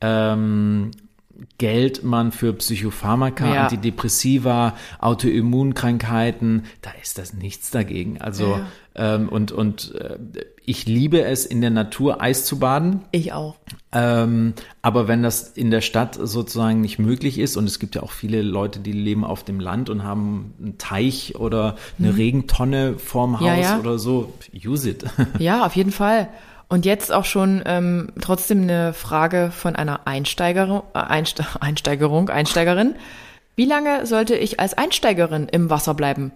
ähm, Geld man für Psychopharmaka, Ja. Antidepressiva, Autoimmunkrankheiten, da ist das nichts dagegen. Also ähm, und und äh, ich liebe es in der Natur Eis zu baden. Ich auch. Ähm, aber wenn das in der Stadt sozusagen nicht möglich ist, und es gibt ja auch viele Leute, die leben auf dem Land und haben einen Teich oder eine Regentonne vorm Haus Mhm. Ja, ja. oder so, use it. Ja, auf jeden Fall. Und jetzt auch schon ähm, trotzdem eine Frage von einer Einsteigerin, äh, Einste Einsteigerung, Einsteigerin. Wie lange sollte ich als Einsteigerin im Wasser bleiben?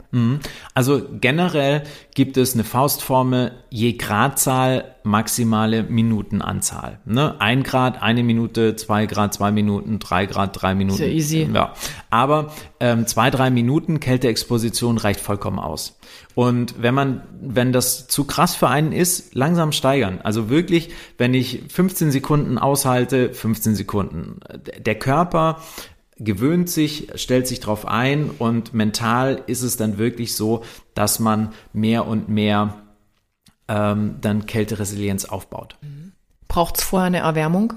Also generell gibt es eine Faustformel, je Gradzahl maximale Minutenanzahl. Ne? Ein Grad, eine Minute, zwei Grad, zwei Minuten, drei Grad, drei Minuten. Ja easy. Ja. Aber ähm, zwei, drei Minuten Kälteexposition reicht vollkommen aus. Und wenn man, wenn das zu krass für einen ist, langsam steigern. Also wirklich, wenn ich 15 Sekunden aushalte, 15 Sekunden. Der Körper gewöhnt sich, stellt sich drauf ein und mental ist es dann wirklich so, dass man mehr und mehr ähm, dann Kälteresilienz aufbaut. Braucht es vorher eine Erwärmung?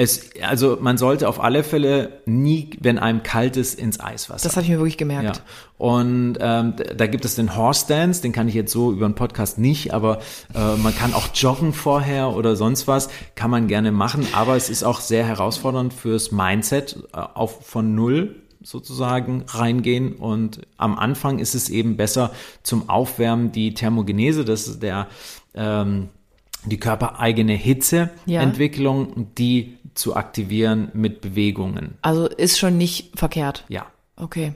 Es, also man sollte auf alle Fälle nie, wenn einem kalt ist, ins Eiswasser. Das habe ich mir wirklich Ja, gemerkt. und ähm, da gibt es den Horse Dance, den kann ich jetzt so über einen Podcast nicht, aber äh, man kann auch joggen vorher oder sonst was, kann man gerne machen, aber es ist auch sehr herausfordernd fürs Mindset, äh, auf von null sozusagen reingehen und am Anfang ist es eben besser zum Aufwärmen die Thermogenese, das ist der ähm, die körpereigene Ja. Hitzeentwicklung, die zu aktivieren mit Bewegungen. Also ist schon nicht verkehrt. Ja. Okay.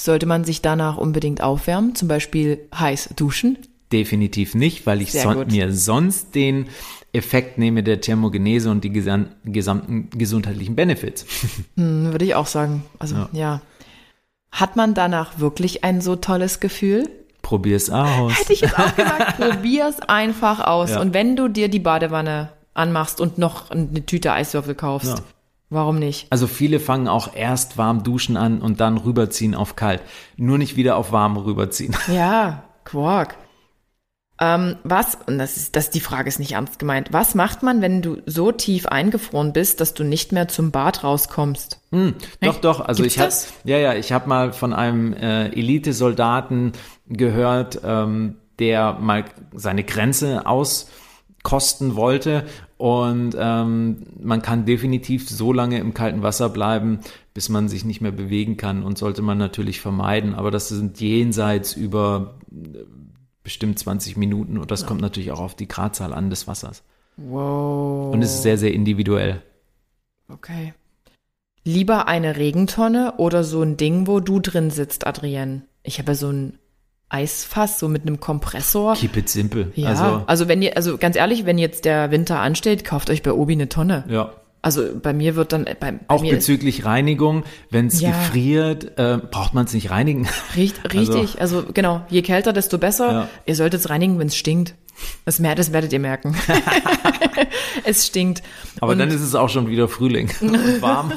Sollte man sich danach unbedingt aufwärmen, zum Beispiel heiß duschen? Definitiv nicht, weil ich son gut. mir sonst den Effekt nehme der Thermogenese und die gesam gesamten gesundheitlichen Benefits. Hm, würde ich auch sagen. Also ja. Ja. Hat man danach wirklich ein so tolles Gefühl? Probier's aus. Hätte ich jetzt auch gesagt, probier's einfach aus. Ja. Und wenn du dir die Badewanne anmachst und noch eine Tüte Eiswürfel kaufst, Ja. warum nicht? Also viele fangen auch erst warm duschen an und dann rüberziehen auf kalt. Nur nicht wieder auf warm rüberziehen. Ja, Quark. Ähm, was, und das ist, das, die Frage ist nicht ernst gemeint, was macht man, wenn du so tief eingefroren bist, dass du nicht mehr zum Bad rauskommst? Hm, doch, doch. Also Gibt's ich habe, ja, ja, ich habe mal von einem äh, Elitesoldaten gehört, ähm, der mal seine Grenze auskosten wollte und ähm, man kann definitiv so lange im kalten Wasser bleiben, bis man sich nicht mehr bewegen kann und sollte man natürlich vermeiden. Aber das sind jenseits über äh, bestimmt 20 Minuten und das kommt natürlich auch auf die Gradzahl an des Wassers. Wow. Und es ist sehr, sehr individuell. Okay. Lieber eine Regentonne oder so ein Ding, wo du drin sitzt, Adrienne? Ich habe ja so ein Eisfass, so mit einem Kompressor. Keep it simple. Ja, also, Also, wenn ihr, also ganz ehrlich, wenn jetzt der Winter ansteht, kauft euch bei Obi eine Tonne. ja. Also bei mir wird dann, bei, bei Auch bezüglich Reinigung, wenn es Ja. gefriert, äh, braucht man es nicht reinigen. Richt, richtig, also, genau, je kälter, desto besser. Ja. Ihr solltet es reinigen, wenn es stinkt. Das, mer- das werdet ihr merken. es stinkt. Aber Und- dann ist es auch schon wieder Frühling und warm.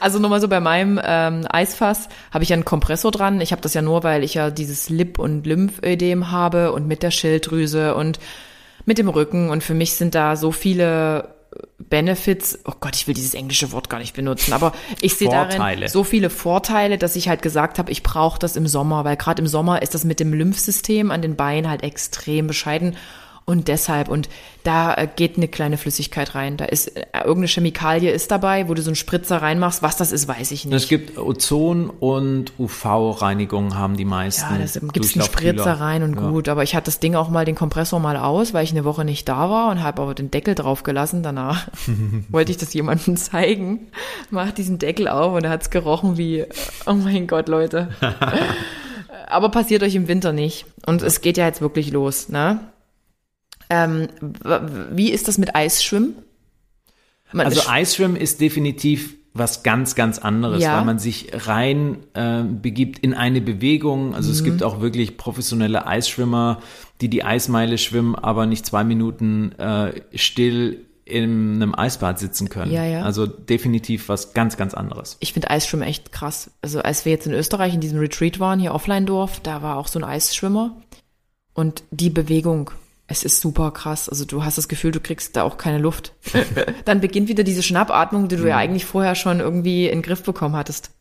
Also nochmal so bei meinem ähm, Eisfass habe ich ja einen Kompressor dran. Ich habe das ja nur, weil ich ja dieses Lip- und Lymphödem habe und mit der Schilddrüse und mit dem Rücken. Und für mich sind da so viele Benefits, oh Gott, ich will dieses englische Wort gar nicht benutzen, aber ich sehe darin so viele Vorteile, dass ich halt gesagt habe, ich brauche das im Sommer, weil gerade im Sommer ist das mit dem Lymphsystem an den Beinen halt extrem bescheiden und deshalb und da äh, geht eine kleine Flüssigkeit rein, da ist äh, irgendeine Chemikalie ist dabei, wo du so einen Spritzer reinmachst, was das ist, weiß ich Es nicht. gibt Ozon und UV-Reinigung haben die meisten. Ja, das gibt's einen. Spritzer rein und Ja. gut, aber ich hatte das Ding auch mal, den Kompressor mal aus, weil ich eine Woche nicht da war und habe aber den Deckel drauf gelassen. Danach wollte ich das jemandem zeigen. Mach diesen Deckel auf und er hat's gerochen wie, oh mein Gott, Leute. aber passiert euch im Winter nicht. Und es geht ja jetzt wirklich los, ne? Ähm, wie ist das mit Eisschwimmen? Man Also Eisschwimmen ist definitiv was ganz, ganz anderes, Ja. weil man sich rein äh, begibt in eine Bewegung. Also Mhm. es gibt auch wirklich professionelle Eisschwimmer, die die Eismeile schwimmen, aber nicht zwei Minuten äh, still in einem Eisbad sitzen können. Ja, ja. Also definitiv was ganz, ganz anderes. Ich finde Eisschwimmen echt krass. Also als wir jetzt in Österreich in diesem Retreat waren, hier Offline-Dorf, da war auch so ein Eisschwimmer. Und die Bewegung, Es ist super krass. Also du hast das Gefühl, du kriegst da auch keine Luft. Dann beginnt wieder diese Schnappatmung, die du ja eigentlich vorher schon irgendwie in den Griff bekommen hattest.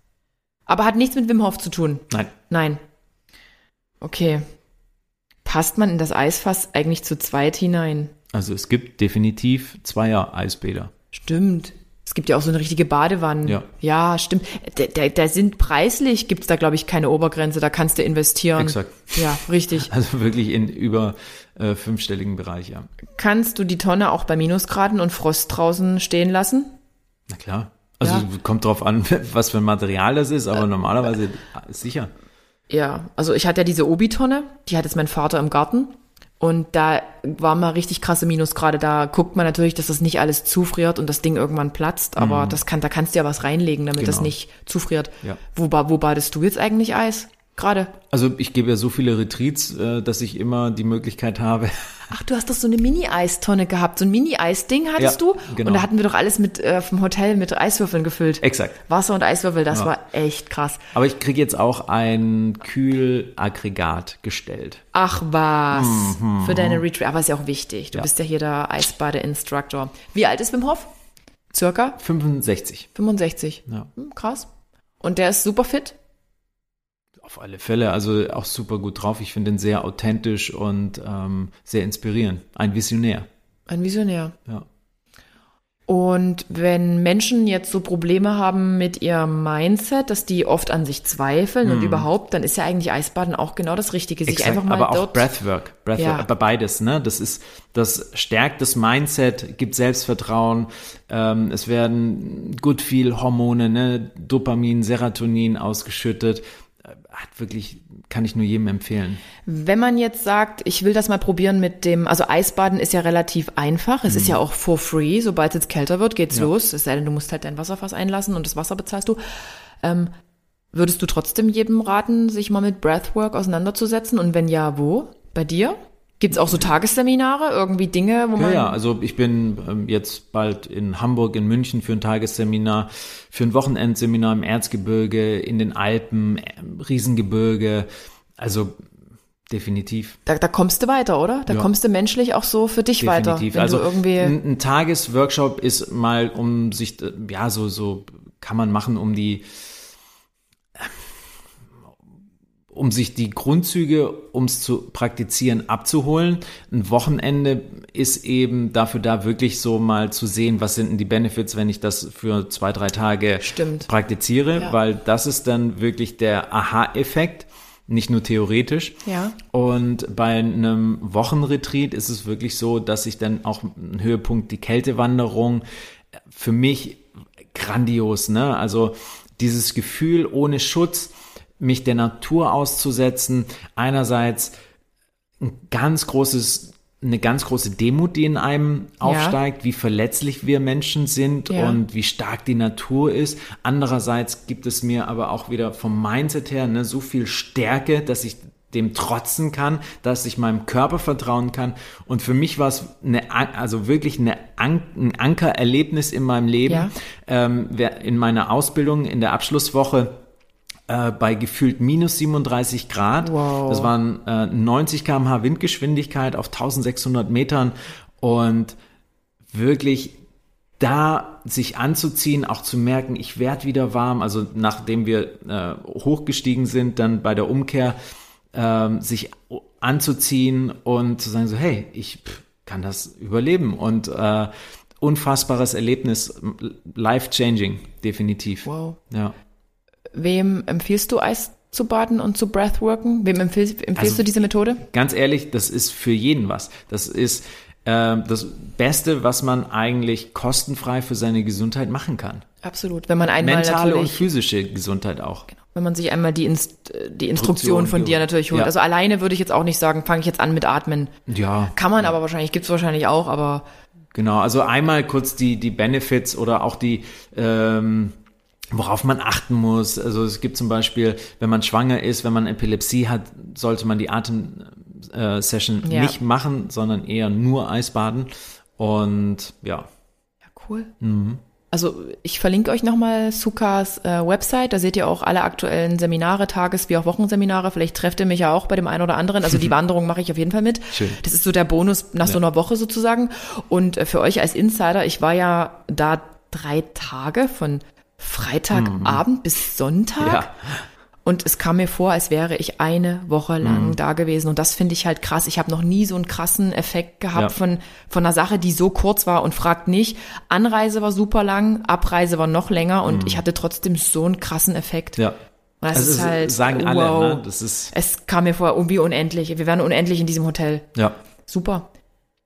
Aber hat nichts mit Wim Hof zu tun. Nein. Nein. Okay. Passt man in das Eisfass eigentlich zu zweit hinein? Also es gibt definitiv Zweier Eisbäder. Stimmt. Es gibt ja auch so eine richtige Badewanne. Ja. Ja, stimmt. Da, da, da sind preislich, gibt's da, glaube ich, keine Obergrenze. Da kannst du investieren. Exakt. Ja, richtig. Also wirklich in über äh, fünfstelligen Bereich, ja. Kannst du die Tonne auch bei Minusgraden und Frost draußen stehen lassen? Na klar. Also Ja. kommt drauf an, was für ein Material das ist, aber normalerweise ist sicher. Ja, also ich hatte ja diese Obi-Tonne, die hat jetzt mein Vater im Garten. Und da war mal richtig krasse Minusgrade. Da guckt man natürlich, dass das nicht alles zufriert und das Ding irgendwann platzt. Aber das kann, da kannst du ja was reinlegen, damit das Genau. nicht zufriert. Ja. Wo, wo badest du jetzt eigentlich Eis? Gerade? Also ich gebe ja so viele Retreats, äh, dass ich immer die Möglichkeit habe. Ach, du hast doch so eine Mini-Eistonne gehabt. So ein Mini-Eis-Ding hattest Ja, du? genau. Und da hatten wir doch alles mit äh, vom Hotel mit Eiswürfeln gefüllt. Exakt. Wasser und Eiswürfel, das Ja. war echt krass. Aber ich kriege jetzt auch ein Kühlaggregat gestellt. Ach was. Für deine Retreat. Aber ist ja auch wichtig. Du Mhm. Ja. bist ja hier der Eisbade-Instructor. Wie alt ist Wim Hof? Circa 65. 65. Ja. Hm, krass. Und der ist super fit? Auf alle Fälle, also auch super gut drauf. Ich finde ihn sehr authentisch und ähm, sehr inspirierend. Ein Visionär. Ein Visionär. Ja. Und wenn Menschen jetzt so Probleme haben mit ihrem Mindset, dass die oft an sich zweifeln und überhaupt, dann ist ja eigentlich Eisbaden auch genau das Richtige. Sich. Exakt, einfach mal aber auch. Breathwork, Breathwork, Ja. aber beides, ne? Das ist, das stärkt das Mindset, gibt Selbstvertrauen. Ähm, es werden gut viel Hormone, ne? Dopamin, Serotonin ausgeschüttet. Hat wirklich, kann ich nur jedem empfehlen. Wenn man jetzt sagt, ich will das mal probieren mit dem, also Eisbaden ist ja relativ einfach. Es ist ja auch for free. Sobald es jetzt kälter wird, geht's Mhm. Ja. los. Es sei denn, du musst halt dein Wasserfass einlassen und das Wasser bezahlst du. Ähm, würdest du trotzdem jedem raten, sich mal mit Breathwork auseinanderzusetzen? Und wenn ja, wo? Bei dir? Gibt's auch so Tagesseminare, irgendwie Dinge, wo Ja, man. ja, also ich bin ähm, jetzt bald in Hamburg, in München für ein Tagesseminar, für ein Wochenendseminar im Erzgebirge, in den Alpen, ähm, Riesengebirge. Also definitiv. Da, da kommst du weiter, oder? Da Ja. kommst du menschlich auch so für dich weiter. Definitiv. Wenn also du irgendwie. ein, ein Tagesworkshop ist mal, um sich, äh, ja, so, so kann man machen, um die, um sich die Grundzüge, um es zu praktizieren, abzuholen. Ein Wochenende ist eben dafür da, wirklich so mal zu sehen, was sind denn die Benefits, wenn ich das für zwei, drei Tage Stimmt. praktiziere, Ja. weil das ist dann wirklich der Aha-Effekt, nicht nur theoretisch. Ja. Und bei einem Wochenretreat ist es wirklich so, dass ich dann auch ein Höhepunkt, die Kältewanderung, für mich grandios, ne? Also dieses Gefühl ohne Schutz, mich der Natur auszusetzen, einerseits ein ganz großes, eine ganz große Demut, die in einem aufsteigt, wie verletzlich wir Menschen sind Ja. und wie stark die Natur ist. Andererseits gibt es mir aber auch wieder vom Mindset her ne, so viel Stärke, dass ich dem trotzen kann, dass ich meinem Körper vertrauen kann. Und für mich war es eine, also wirklich eine An ein Ankererlebnis in meinem Leben. Ja. Ähm, in meiner Ausbildung in der Abschlusswoche äh, bei gefühlt minus 37 Grad. Wow. Das waren äh, 90 km/h Windgeschwindigkeit auf 1600 Metern und wirklich da sich anzuziehen, auch zu merken, ich werde wieder warm. Also nachdem wir äh, hochgestiegen sind, dann bei der Umkehr ähm, sich anzuziehen und zu sagen so, hey, ich kann das überleben und äh, unfassbares Erlebnis, life changing, definitiv. Wow. Ja. Wem empfiehlst du Eis zu baden und zu Breathworken? Wem empfiehlst, empfiehlst Also- du diese Methode? ganz ehrlich, das ist für jeden was. Das ist ähm, das Beste, was man eigentlich kostenfrei für seine Gesundheit machen kann. Absolut. Wenn man einmal Mentale und physische Gesundheit auch. wenn man sich einmal die, Inst die Instruktion von dir ja. natürlich holt. Ja. Also alleine würde ich jetzt auch nicht sagen, fange ich jetzt an mit Atmen. Ja, Kann man aber wahrscheinlich, gibt's wahrscheinlich auch, aber genau. Also einmal kurz die, die Benefits oder auch die, ähm, worauf man achten muss. Also es gibt zum Beispiel, wenn man schwanger ist, wenn man Epilepsie hat, sollte man die Atem-Session Ja. nicht machen, sondern eher nur Eisbaden. Und ja, ja, cool. Mhm. Also ich verlinke euch nochmal Sukas äh, Website, da seht ihr auch alle aktuellen Seminare, Tages- wie auch Wochenseminare. Vielleicht trefft ihr mich ja auch bei dem einen oder anderen. Also die Wanderung mache ich auf jeden Fall mit. Schön. Das ist so der Bonus nach so einer Woche sozusagen. Und äh, für euch als Insider, ich war ja da drei Tage von Freitagabend bis Sonntag. Ja. Und es kam mir vor, als wäre ich eine Woche lang da gewesen. Und das finde ich halt krass. Ich habe noch nie so einen krassen Effekt gehabt Ja. von, von einer Sache, die so kurz war und fragt nicht. Anreise war super lang, Abreise war noch länger und ich hatte trotzdem so einen krassen Effekt. Ja. Und das Also ist es halt, sagen alle, wow. ne? Das ist, Es kam mir vor, irgendwie unendlich. Wir werden unendlich in diesem Hotel. ja. Super.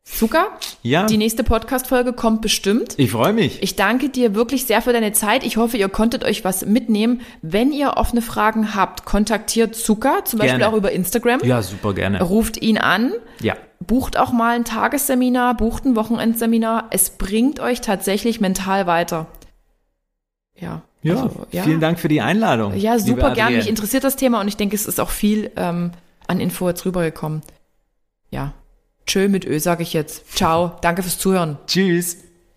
Zucker, Ja. die nächste Podcast-Folge kommt bestimmt. Ich freue mich. Ich danke dir wirklich sehr für deine Zeit. Ich hoffe, ihr konntet euch was mitnehmen. Wenn ihr offene Fragen habt, kontaktiert Zucker, zum Beispiel Gerne. auch über Instagram. ja, super gerne. Ruft ihn an. Ja. Bucht auch mal ein Tagesseminar, bucht ein Wochenendseminar. Es bringt euch tatsächlich mental weiter. Ja. Ja, also, ja. vielen Dank für die Einladung. Ja, super gern. Adrienne. Mich interessiert das Thema und ich denke, es ist auch viel ähm, an Info jetzt rübergekommen. Ja. Tschö mit Ö, sage ich jetzt. Ciao. Danke fürs Zuhören. Tschüss.